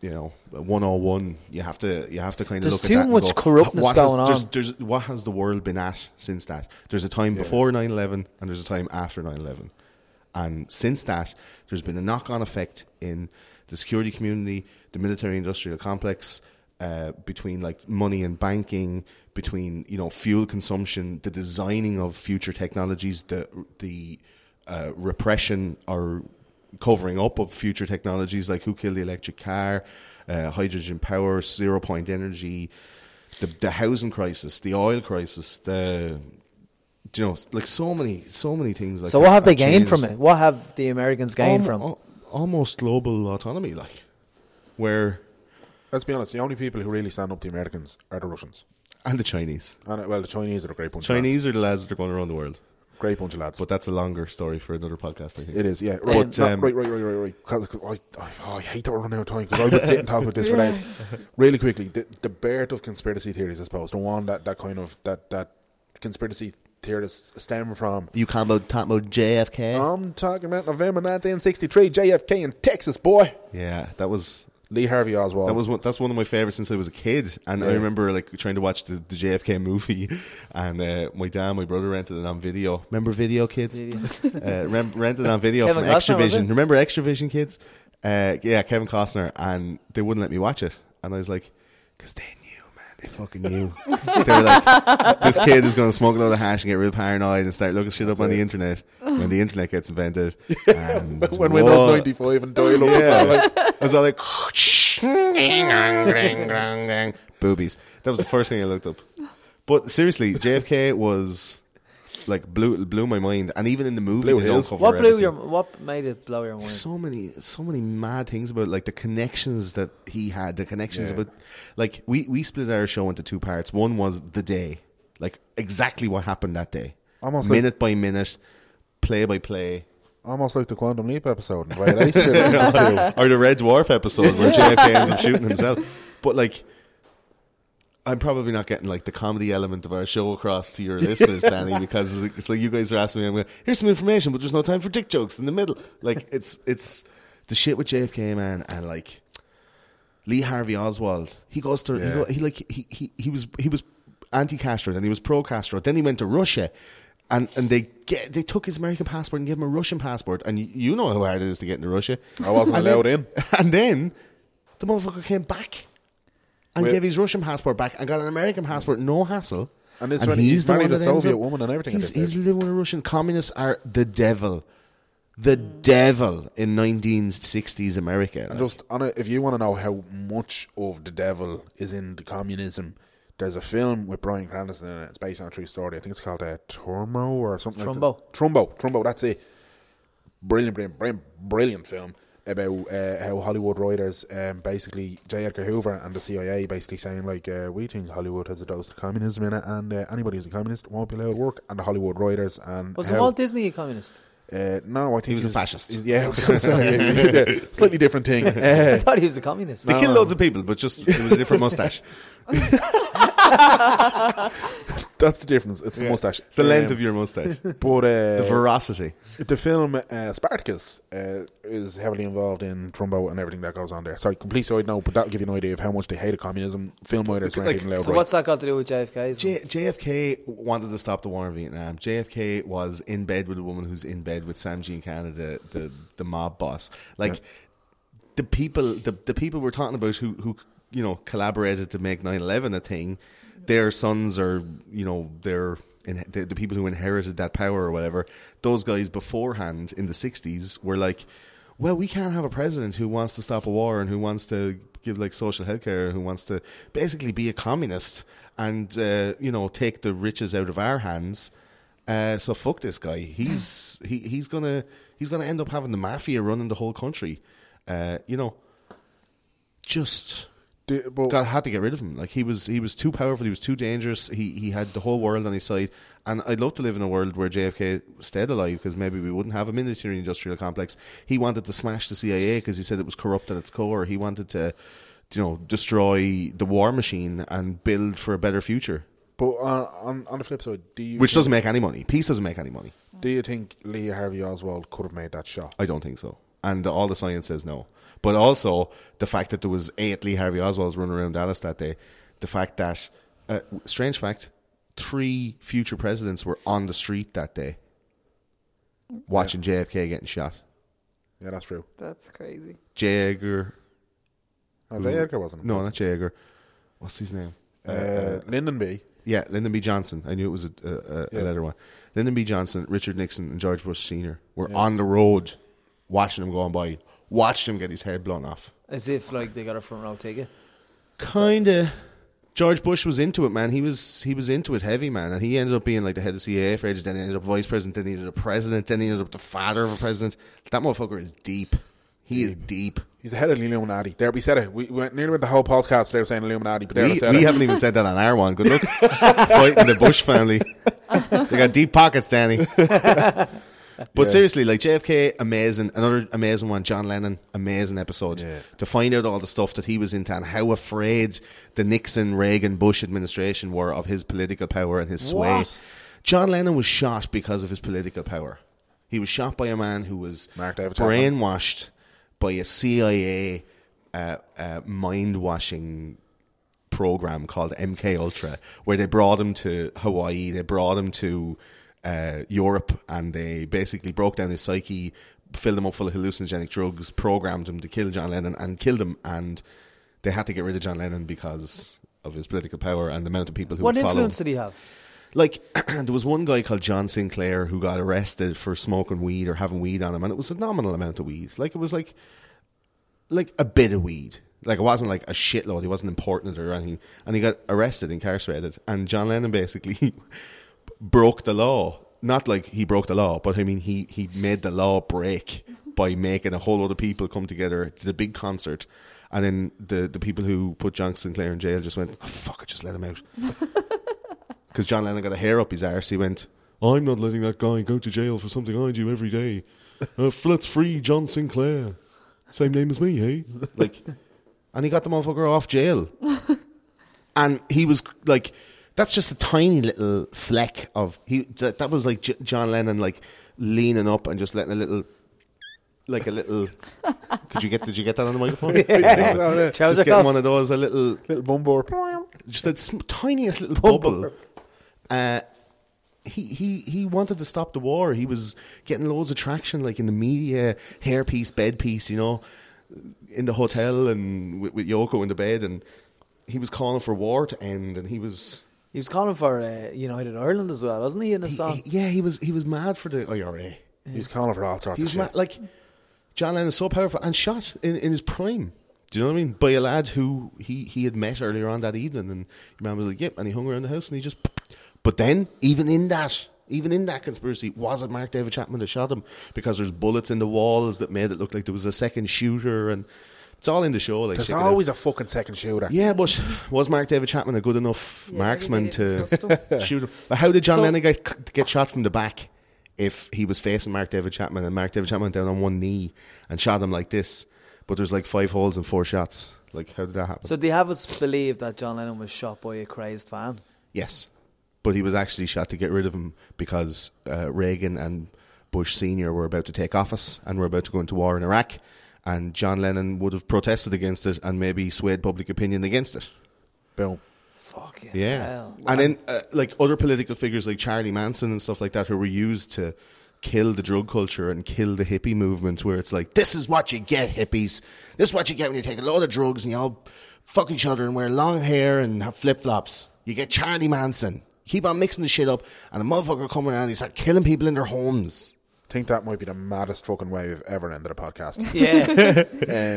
you know 101. You have to you have to kind of There's look at that and much go, corruptness what has- going there's, on. There's what has the world been at since that? There's a time before 9/11 and there's a time after 9/11. And since that, there's been a knock-on effect in the security community, the military-industrial complex, uh, between like money and banking, between you know fuel consumption, the designing of future technologies, the the uh, repression or covering up of future technologies like who killed the electric car, uh, hydrogen power, zero point energy, the the housing crisis, the oil crisis, the you know like so many so many things. Like so what have they gained from it? What have the Americans gained from? al- almost global autonomy, like where Let's be honest, the only people who really stand up to the Americans are the Russians. and the Chinese. And, uh, well, the Chinese are a great bunch of Chinese are the lads that are going around the world. Great bunch of lads. but that's a longer story for another podcast. I think It is, yeah. Right, But, no, um, right, right, right, right, right. 'Cause- 'cause I, I, oh, I hate that we're running out of time because I would sit and talk about this for days. Really quickly, the, the birth of conspiracy theories, I suppose, the one that, that kind of that that conspiracy theorists stem from. You talking about talking about JFK? I'm talking about November 1963, JFK in Texas, boy. yeah, that was Lee Harvey Oswald. That was one, that's one of my favorites since I was a kid, and I remember like trying to watch the, the JFK movie, and uh, my dad, my brother rented it on video. Remember video, kids? uh, rem- rented it on video Kevin from Costner, was Xtra-vision. it? Remember Xtra-vision, kids? Uh, yeah, Kevin Costner, and they wouldn't let me watch it, and I was like, because they fucking knew. they were like, this kid is going to smoke a load of hash and get real paranoid and start looking shit up on the internet when the internet gets invented. And when. Windows 95 and dial up. Yeah. I was all like, boobies. That was the first thing I looked up. But seriously, JFK was like blew blew my mind, and even in the movie, Blue they don't Hills. cover What blew everything. your? What made it blow your mind? so many so many mad things about like the connections that he had, the connections Yeah. about like we we split our show into two parts. One was the day, like exactly what happened that day, Almost like- minute by minute, play by play. Almost like the Quantum Leap episode. Right? I used to- or the Red Dwarf episode where JFK ends up shooting himself. But like, I'm probably not getting like the comedy element of our show across to your listeners, Danny, because it's like, it's like you guys are asking me, I'm going, here's some information, but there's no time for dick jokes in the middle. Like it's it's the shit with JFK, man, and like Lee Harvey Oswald. He goes to he, go, he like he, he he was he was anti-Castro, then he was pro-Castro, then he went to Russia. And and they get they took his American passport and gave him a Russian passport, and you, you know how hard it is to get into Russia. I wasn't allowed then- in. And then the motherfucker came back and Wait. gave his Russian passport back and got an American passport, no hassle. And this when he's the married one a that ends Soviet up- woman and everything He's, he's living with a Russian. Communists are the devil. The devil in 1960s America. And like. just on it, if you want to know how much of the devil is in the communism, there's a film with Bryan Cranston in it. It's based on a true story. I think it's called uh, Turmo or something Trumbo. like that. Trumbo. Trumbo, that's it. Brilliant, brilliant, brilliant, brilliant film about uh, how Hollywood writers, um, basically J. Edgar Hoover and the CIA, basically saying like, uh, we think Hollywood has a dose of communism in it, and uh, anybody who's a communist won't be allowed to work. And the Hollywood writers and Was how, Walt Disney a communist? uh, no, I think he was a fascist. he's- Yeah, was say yeah, slightly different thing. I Uh, thought he was a communist. they no, killed no. loads of people, but just it was a different mustache. That's the difference. It's the Yeah. mustache. It's the length Um, of your mustache. But uh, the veracity. the film uh, Spartacus uh, is heavily involved in Trumbo and everything that goes on there. Sorry, complete side note, but that'll give you an idea of how much they hated communism. Film writers weren't Like, So right. what's that got to do with JFK? J- JFK wanted to stop the war in Vietnam. JFK was in bed with a woman who's in bed with Sam Giancana, the the, the mob boss. Like the people, the, the people we're talking about who who you know collaborated to make 9-11 a thing. Their sons are you know they're in, the, the people who inherited that power or whatever. Those guys beforehand in the sixties were like, well, we can't have a president who wants to stop a war and who wants to give like social health care, who wants to basically be a communist and uh, you know take the riches out of our hands. Uh, so fuck this guy. He's he, he's gonna he's gonna end up having the mafia running the whole country. Uh, you know, just The- but got had to get rid of him. Like he was he was too powerful. He was too dangerous. He he had the whole world on his side. And I'd love to live in a world where JFK stayed alive because maybe we wouldn't have a military industrial complex. He wanted to smash the CIA because he said it was corrupt at its core. He wanted to, you know, destroy the war machine and build for a better future, but on, on on the flip side, do you which doesn't make any money. Peace doesn't make any money. do you think Lee Harvey Oswald could have made that shot? I don't think so. And all the science says no. But also the fact that there was eight Lee Harvey Oswalds running around Dallas that day. The fact that, uh, strange fact, three future presidents were on the street that day, watching JFK getting shot. Yeah, that's true. That's crazy. J. Edgar, Oh, J. Edgar wasn't. no, not J. Edgar. What's his name? Uh, Lyndon B. Yeah, Lyndon B. Johnson. I knew it was a, a, a, Yeah. a letter one. Lyndon B. Johnson, Richard Nixon, and George Bush Sr. were on the road watching him going by, watched him get his head blown off. As if like they got a front row ticket. kind of George Bush was into it, man. He was he was into it heavy, man, and he ended up being like the head of CIA for ages. Then he ended up vice president. Then he ended up president. Then he ended up the father of a president. That motherfucker is deep. He is deep. He's the head of the Illuminati. There, we said it. We, we went nearly with the whole podcast today saying Illuminati, but there We, we said we it. haven't even said that on our one. Good luck fighting the Bush family. They got deep pockets, Danny. But seriously, like JFK, amazing. Another amazing one. John Lennon, amazing episode. Yeah. To find out all the stuff that he was into and how afraid the Nixon, Reagan, Bush administration were of his political power and his sway. What? John Lennon was shot because of his political power. He was shot by a man who was Mark David Chapman. brainwashed by a CIA uh, uh, mind washing program called MK Ultra, where they brought him to Hawaii, they brought him to uh, Europe, and they basically broke down his psyche, filled him up full of hallucinogenic drugs, programmed him to kill John Lennon, and killed him. And they had to get rid of John Lennon because of his political power and the amount of people who What would follow influence did he have? Like there was one guy called John Sinclair who got arrested for smoking weed or having weed on him, and it was a nominal amount of weed. Like it was like like a bit of weed. Like it wasn't like a shitload. He wasn't important or anything. And he got arrested, incarcerated. And John Lennon basically broke the law. Not like he broke the law, but I mean he he made the law break by making a whole lot of people come together to the big concert. And then the, the people who put John Sinclair in jail just went, oh, fuck it, just let him out because John Lennon got a hair up his arse. He went, "I'm not letting that guy go to jail for something I do every day. Uh, let's free John Sinclair. Same name as me, hey?" Like, and he got the motherfucker off jail. and he was like, "That's just a tiny little fleck of he." That, that was like J- John Lennon, like leaning up and just letting a little. Like a little. Could you get? Did you get that on the microphone? yeah. Just getting one of those, a little Little bumbo. just that sm- tiniest little bubble. Uh, he, he he wanted to stop the war. He was getting loads of traction, like in the media, hairpiece, Bed Peace, you know, in the hotel and with, with Yoko in the bed, and he was calling for war to end. And he was, He was calling for uh, United Ireland as well, wasn't he? In a song. he- yeah, he was he was mad for the IRA. He's calling for all sorts He of was shit. mad, like John Lennon is so powerful and shot in, in his prime. Do you know what I mean? By a lad who he, he had met earlier on that evening, and your man was like, "Yep," and he hung around the house, and he just. But then, even in that, even in that conspiracy, was it Mark David Chapman that shot him? Because there's bullets in the walls that made it look like there was a second shooter, and it's all in the show. Like There's check it always a fucking second shooter. Yeah, but was Mark David Chapman a good enough Yeah, marksman maybe to didn't trust him. shoot him? But how did John So- Lennon get, get shot from the back if he was facing Mark David Chapman and Mark David Chapman down on one knee and shot him like this? But there's like five holes and four shots. Like, how did that happen? So they have us believe that John Lennon was shot by a crazed fan. yes. but he was actually shot to get rid of him because uh, Reagan and Bush Senior were about to take office and were about to go into war in Iraq, and John Lennon would have protested against it and maybe swayed public opinion against it. Boom. Fucking Yeah, hell. and then uh, like other political figures like Charlie Manson and stuff like that, who were used to kill the drug culture and kill the hippie movement, where it's like This is what you get, hippies. This is what you get when you take a load of drugs and you all fuck each other and wear long hair and have flip flops. You get Charlie Manson. Keep on mixing the shit up, and a motherfucker come around and he start killing people in their homes. Think that might be the maddest fucking way we've ever ended a podcast. Yeah.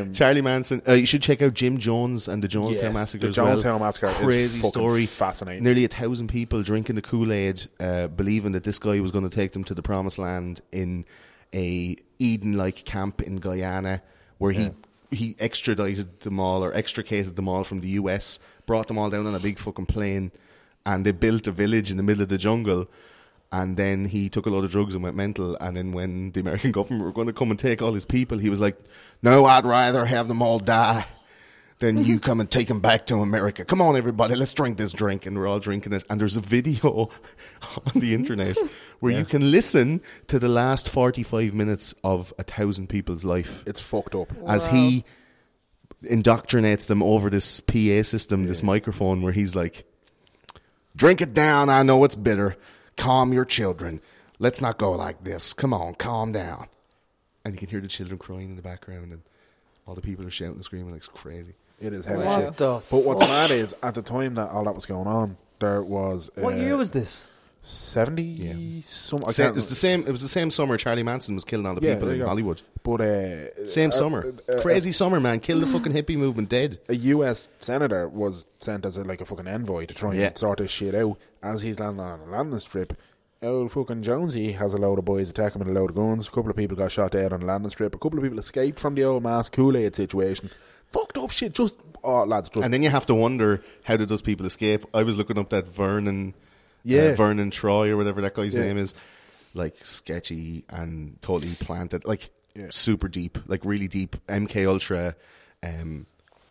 Um, Charlie Manson. Uh, you should check out Jim Jones and the Jonestown Yes, Massacre. the as well. Massacre crazy fucking story. fascinating. Nearly a thousand people drinking the Kool Aid, uh, believing that this guy was going to take them to the promised land in a Eden-like camp in Guyana, where he he extradited them all or extricated them all from the U.S., brought them all down on a big fucking plane, and they built a village in the middle of the jungle. And then he took a lot of drugs and went mental. And then when the American government were going to come and take all his people, he was like, No, I'd rather have them all die than you come and take them back to America. Come on, everybody, let's drink this drink. and we're all drinking it. And there's a video on the internet where you can listen to the last 45 minutes of a thousand people's life it's fucked up. as he indoctrinates them over this PA system, this microphone, where he's like, Drink it down. I know it's bitter. Calm your children. Let's not go like this. Come on, calm down. and you can hear the children crying in the background, and all the people are shouting and screaming like it's crazy. It is heavy Wow. shit. The But what's fuck? mad is at the time that all that was going on, there was uh, What year was this? Seventy Yeah. some. I Same, it was the same. It was the same summer Charlie Manson was killing all the Yeah, people in. Hollywood. But uh, Same uh, summer, uh, uh, crazy summer, man. Kill the fucking hippie movement, dead. a U.S. senator was sent as a, like a fucking envoy to try Yeah. and sort this shit out. As he's landing on a landing strip, old fucking Jonesy has a load of boys attack him with a load of guns. A couple of people got shot dead on the landing strip. A couple of people escaped from the old mass Kool Aid situation. Fucked up shit. Just oh lads, just And then you have to wonder how did those people escape? I was looking up that Vernon, Yeah. uh, Vernon Troy or whatever that guy's Yeah. name is, like sketchy and totally planted, like Yeah. super deep, like really deep. MK Ultra. Um,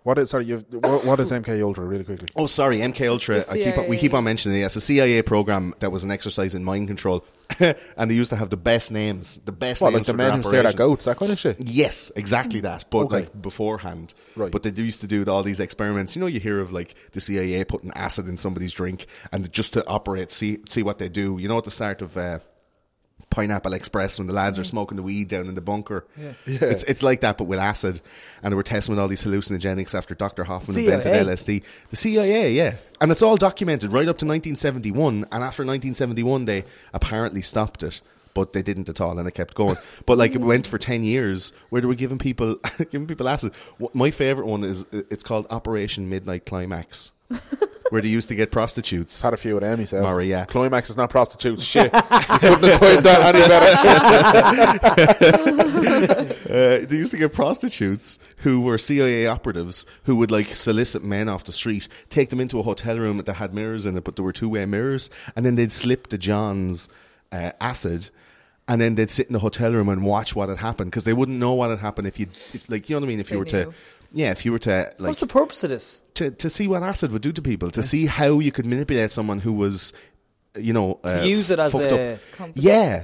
what is sorry? You've, what, what is MK Ultra? Really quickly. oh, sorry, MK Ultra. I keep on, we keep on mentioning it. It's a CIA program that was an exercise in mind control, and they used to have the best names, the best What like names the for their men who stare at goats? That kind of shit. Yes, exactly that. But Okay. like beforehand, Right. But they used to do all these experiments. You know, you hear of like the CIA putting acid in somebody's drink and just to operate, see see what they do. You know, at the start of uh, Pineapple Express when the lads are mm. smoking the weed down in the bunker. Yeah. It's it's like that, but with acid. And they were testing with all these hallucinogenics after Dr. Hofmann CIA. invented LSD. The CIA, yeah. And it's all documented right up to 1971. And after 1971, they apparently stopped it. But they didn't at all, and it kept going. But like it went for ten years, where they were giving people giving people acid. Wh- My favorite one is it's called Operation Midnight Climax, where they used to get prostitutes. Had a few of them himself. Murray, yeah. Climax is not prostitutes. Shit. you couldn't have timed that any better. Uh, they used to get prostitutes who were CIA operatives who would like solicit men off the street, take them into a hotel room that had mirrors in it, but there were two way mirrors, and then they'd slip the Johns uh, acid. And then they'd sit in the hotel room and watch what had happened because they wouldn't know what had happened if you, if, like, you know what I mean. If you They were to, knew. Yeah, if you were to, like, What's the purpose of this? to to see what acid would do to people, to see how you could manipulate someone who was, you know, uh, use it as a- up. Yeah.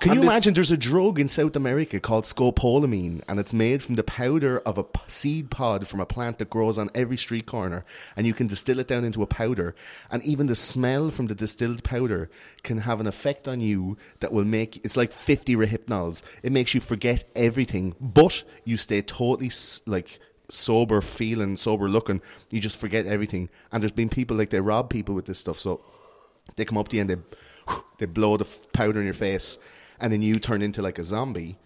Can And you imagine? There's a drug in South America called scopolamine, and it's made from the powder of a p- seed pod from a plant that grows on every street corner, and you can distill it down into a powder. And even the smell from the distilled powder can have an effect on you that will make it's like 50 Rohypnols. It makes you forget everything, but you stay totally s- like sober feeling, sober looking. You just forget everything. And there's been people like they rob people with this stuff, so they come up to you and they they blow the f- powder in your face, and then you turn into like a zombie,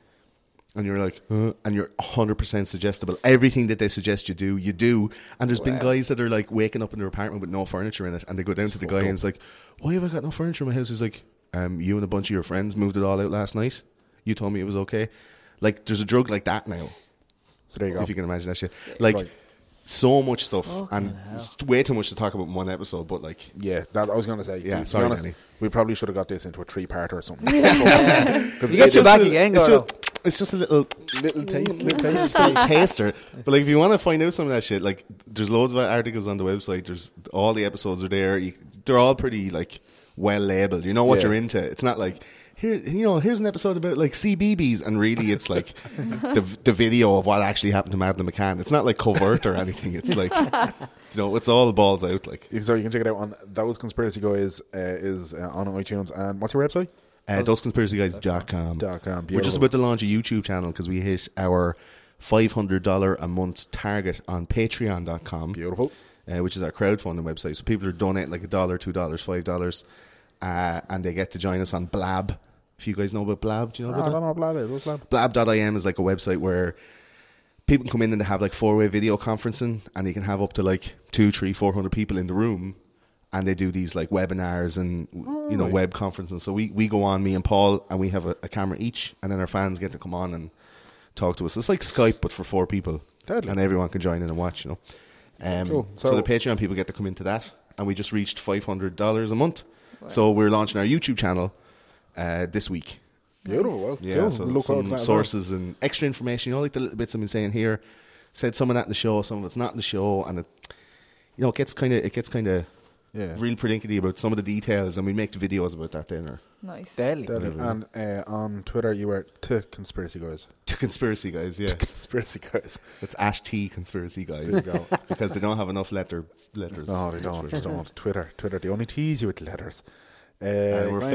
and you're like, and you're 100 percent suggestible. Everything that they suggest you do, you do. And there's been guys that are like waking up in their apartment with no furniture in it, and they go down to the guy and it's like, why have I got no furniture in my house? He's like, um, you and a bunch of your friends moved it all out last night. You told me it was okay. Like, there's a drug like that now. So there you go. If you can imagine that shit, like. Right. So much stuff, and it's way too much to talk about in one episode. But like, Yeah, that I was going to say. Yeah, to be sorry, honest, Danny. we probably should have got this into a three part or something. You get your back again, it's Gordo. just, it's just a little little taste, little taste. little taster. But like, if you want to find out some of that shit, like, there's loads of articles on the website. There's all the episodes are there. You they're all pretty like well labeled. You know what Yeah. you're into. It's not like here, you know, here's an episode about like CBBS, and really it's like the the video of what actually happened to Madeleine McCann. It's not like covert or anything. It's like you know, it's all balls out. Like So you can check it out on those conspiracy guys uh, is uh, on iTunes and what's your website? uh, those conspiracy guys dot com. We're just about to launch a YouTube channel because we hit our five hundred dollar a month target on Patreon.com. Beautiful. uh, which is our crowdfunding website. So people are donating like a dollar, two dollars, five dollars, uh, and they get to join us on Blab. If you guys know about Blab, do you know I about don't that? know, blah, blah, blah, blah. Blab.im is like a website where people can come in and they have like four way video conferencing, and you can have up to like two, three, four hundred people in the room. And they do these like webinars and you know web conferences. So we, we go on, me and Paul, and we have a, a camera each, and then our fans get to come on and talk to us. It's like Skype, but for four people, Deadly. and everyone can join in and watch. You know, um, Cool. so, So- the Patreon people get to come into that, and we just reached five hundred dollars a month. So we're launching our YouTube channel uh, this week. Beautiful. Well, Yeah, cool. so Look forward to some that sources and extra information. You know, like the little bits I've been saying here. Said some of that in the show, some of it's not in the show, and it, you know, it gets kind of it gets kind of Yeah. real predictable about some of the details, and we make videos about that then. Or Nice. Deadly. Deadly. And uh, on Twitter, you were to conspiracy guys. to conspiracy guys, yeah, Conspiracy guys. it's Ash T conspiracy guys go. because they don't have enough letter letters. No, they don't. Just don't. Twitter. Twitter. They only tease you with letters. Uh, Uh, we're Graham,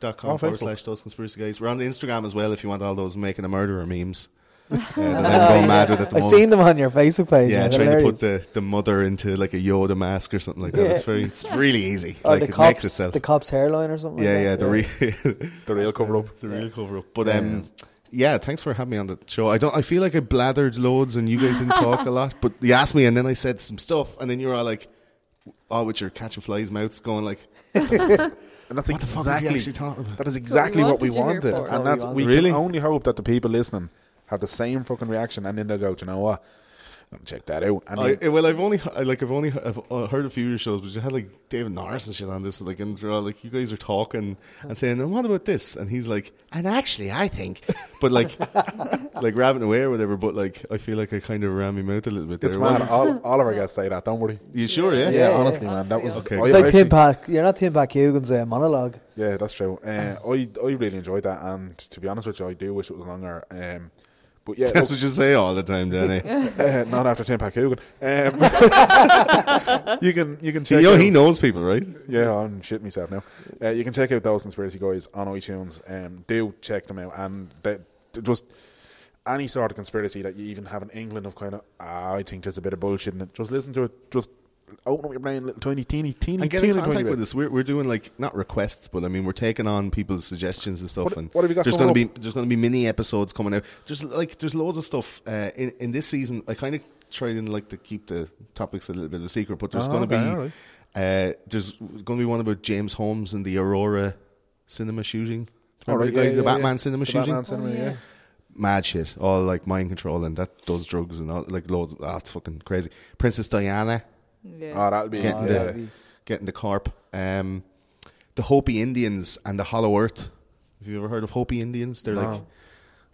facebook.com Oh, forward Facebook. slash those conspiracy guys. We're on the Instagram as well if you want all those making a murderer memes. Uh, that mad with at the I've moment. seen them on your Facebook page. Yeah, Yeah, trying hilarious. to put the, the mother into like a Yoda mask or something like that. Yeah. It's very, it's really easy. or like the it makes cops, itself. the cops hairline or something. yeah, like yeah, that. the real, The real cover up. the real cover up. But um, yeah, thanks for having me on the show. I don't, I feel like I blathered loads and you guys didn't talk a lot. But you asked me and then I said some stuff and then you were all like, "Oh, with your catching flies mouths going like, And that's what the fuck is he exactly actually talking about?" that is exactly we what we wanted you here wanted, and That's that's we we wanted. can Really? only hope that the people listening have the same fucking reaction, and then they'll go, "Do you know what? I'll check that out." And I, well, I've only I, like I've only I've uh, heard a few of your shows, but you had like David Norris and shit on this, like and they're like you guys are talking and saying, "And what about this?" And he's like, "And actually, I think," but like like rabbing away or whatever. But like I feel like I kind of ran my mouth a little bit. it's there. mad. wasn't- All, all of our guys say that. Don't worry. You sure? Yeah. Yeah, Yeah, honestly, yeah. man, that was Honestly, Okay. I It's like actually- Tim Pat. You're not Tim Pat Coogan's uh, monologue. Yeah, that's true. Uh, I I really enjoyed that, and to be honest with you, I do wish it was longer. Um, but yeah, That's look, what you say all the time, Danny. uh, not after Tim Pat Coogan. Um, you can you can check. you know out- he knows people, right? Yeah, I'm shitting myself now. Uh, you can check out those conspiracy guys on iTunes. Um, do check them out, and they, they just any sort of conspiracy that you even have in England of kind of ah, I think there's a bit of bullshit in it. Just listen to it. Just open up your brain, a little tiny, teeny, teeny, And get teeny, in tiny contact bit. with us. We're, we're doing like not requests, but I mean we're taking on people's suggestions and stuff. What- and what have you got there's coming gonna be there's going to be mini episodes coming out. Just like there's loads of stuff uh, in in this season. I kind of tried and like to keep the topics a little bit of a secret, but there's Oh, going to okay, be alright. uh, there's going to be one about James Holmes and the Aurora cinema shooting. Remember Alright, the, guy- yeah, the yeah, Batman yeah. cinema The shooting? Batman cinema, yeah. Mad shit, all like mind control and that does drugs and all like loads. Ah, it's fucking crazy. Princess Diana Yeah. Oh, that'll be Getting Oh, the- yeah. that'd be- getting the corp. Um, the Hopi Indians and the Hollow Earth. Have you ever heard of Hopi Indians? They're like,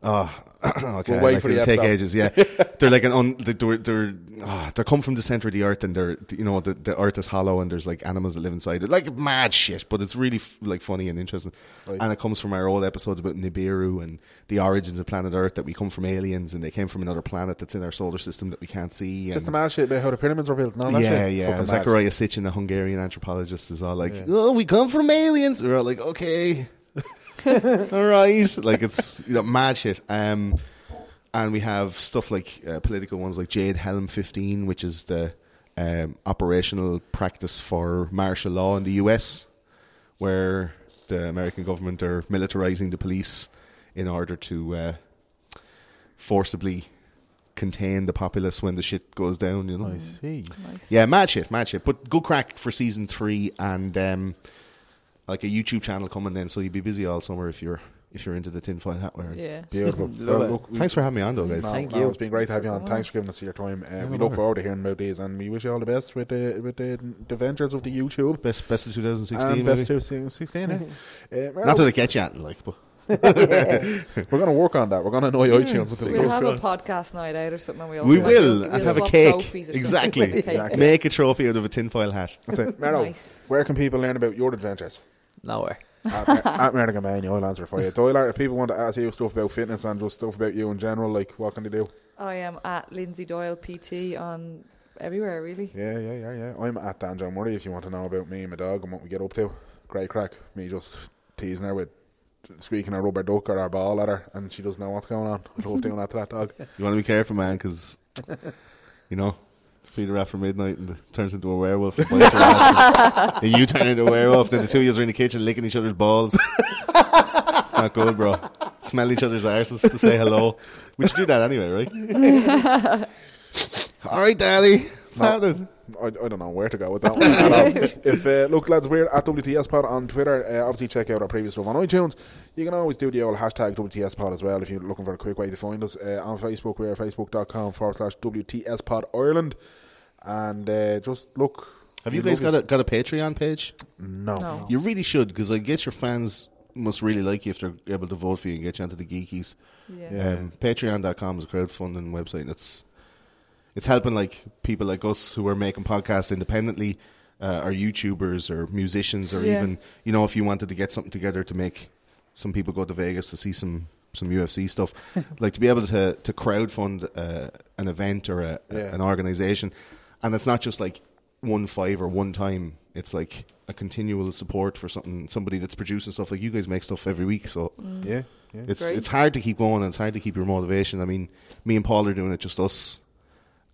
oh, okay, We'll wait like it'll take ages. Yeah, they're like an un, they're they're oh, they come from the center of the earth and they're you know the, the earth is hollow and there's like animals that live inside it, like mad shit. But it's really f- like funny and interesting, Right. and it comes from our old episodes about Nibiru and the origins of planet Earth that we come from aliens and they came from another planet that's in our solar system that we can't see. Just the mad shit about how the pyramids were built. all yeah, shit. yeah. Zecharia Sitchin, a Hungarian anthropologist, is all like, Yeah. "Oh, we come from aliens." We're all like, "Okay, all right." Like it's you know, mad shit. Um, and we have stuff like uh, political ones like Jade Helm 15, which is the um, operational practice for martial law in the US, where the American government are militarizing the police in order to uh, forcibly contain the populace when the shit goes down. You know, I see. Nice. yeah, mad shit, mad shit. But good crack for season three and um, like a YouTube channel coming then, so you'd be busy all summer if you're if you're into the tinfoil hat wearing. Yeah. Beautiful. Well, look, we- Thanks for having me on, though, guys. No, Thank no, you. It's been great to have you on. Thanks for giving us your time. Uh, we look bother. forward to hearing about these, and we wish you all the best with the with the, the ventures of the YouTube. Best best of 2016. and best maybe. 2016. eh? Uh, Not that it gets you anything, like, but We're going to work on that. We're going to annoy iTunes until it We'll goes have through. a podcast night out or something. We, all We like, will we'll and have a cake. trophies or something. Exactly. A cake. Exactly. Make a trophy out of a tinfoil hat. That's it. Mero, Nice. where can people learn about your adventures? Nowhere. at, at Merrigan Man, I'll answer for you. Doyle, if people want to ask you stuff about fitness and just stuff about you in general, like what can they do? I am at Lindsay Doyle PT on everywhere, really. Yeah, yeah, yeah, yeah. I'm at Dan John Murray if you want to know about me and my dog and what we get up to. Great crack. Me just teasing her with squeaking a rubber duck or a ball at her and she doesn't know what's going on. I love doing that to that dog. You want to be careful, man, because you know. Feed her after midnight and turns into a werewolf. and bites your ass. and you turn into a werewolf. Then the two of you are in the kitchen licking each other's balls. it's not good, bro. Smell each other's arses to say hello. We should do that anyway, right? All right, Daddy. What's No. happening? I, I don't know where to go with that one. at if uh, look, lads, we're at WTS Pod on Twitter. Uh, obviously, check out our previous stuff on iTunes. You can always do the old hashtag WTS Pod as well if you're looking for a quick way to find us. Uh, on Facebook, we're facebook.com forward slash WTS Pod Ireland. And uh, just look. Have you guys got a got a Patreon page? No. No. You really should, because I guess your fans must really like you if they're able to vote for you and get you onto the geekies. Yeah. Yeah. Um, Patreon.com is a crowdfunding website. That's it's helping like people like us who are making podcasts independently, uh, or YouTubers or musicians, or Yeah. even you know if you wanted to get something together to make some people go to Vegas to see some some UFC stuff, like to be able to to crowdfund uh, an event or a, a- an organization, and it's not just like one five or one time. It's like a continual support for something somebody that's producing stuff. Like you guys make stuff every week, so Yeah. yeah. it's Great. it's hard to keep going and it's hard to keep your motivation. I mean, me and Paul are doing it just us.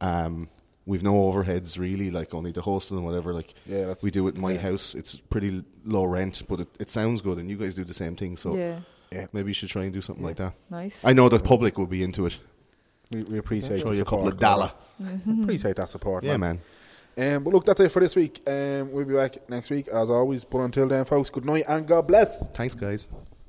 Um, we've no overheads really, like only the hosting and whatever. Like Yeah, that's- we do it in my yeah. house. It's pretty low rent, but it, it sounds good, and you guys do the same thing. So yeah. maybe you should try and do something like that. Nice. I know the public will be into it. We, we appreciate Throw you a couple of dollar. Appreciate that support. Yeah, man. Um, but look, that's it for this week. Um, we'll be back next week as always. But until then, folks, good night and God bless. Thanks, guys.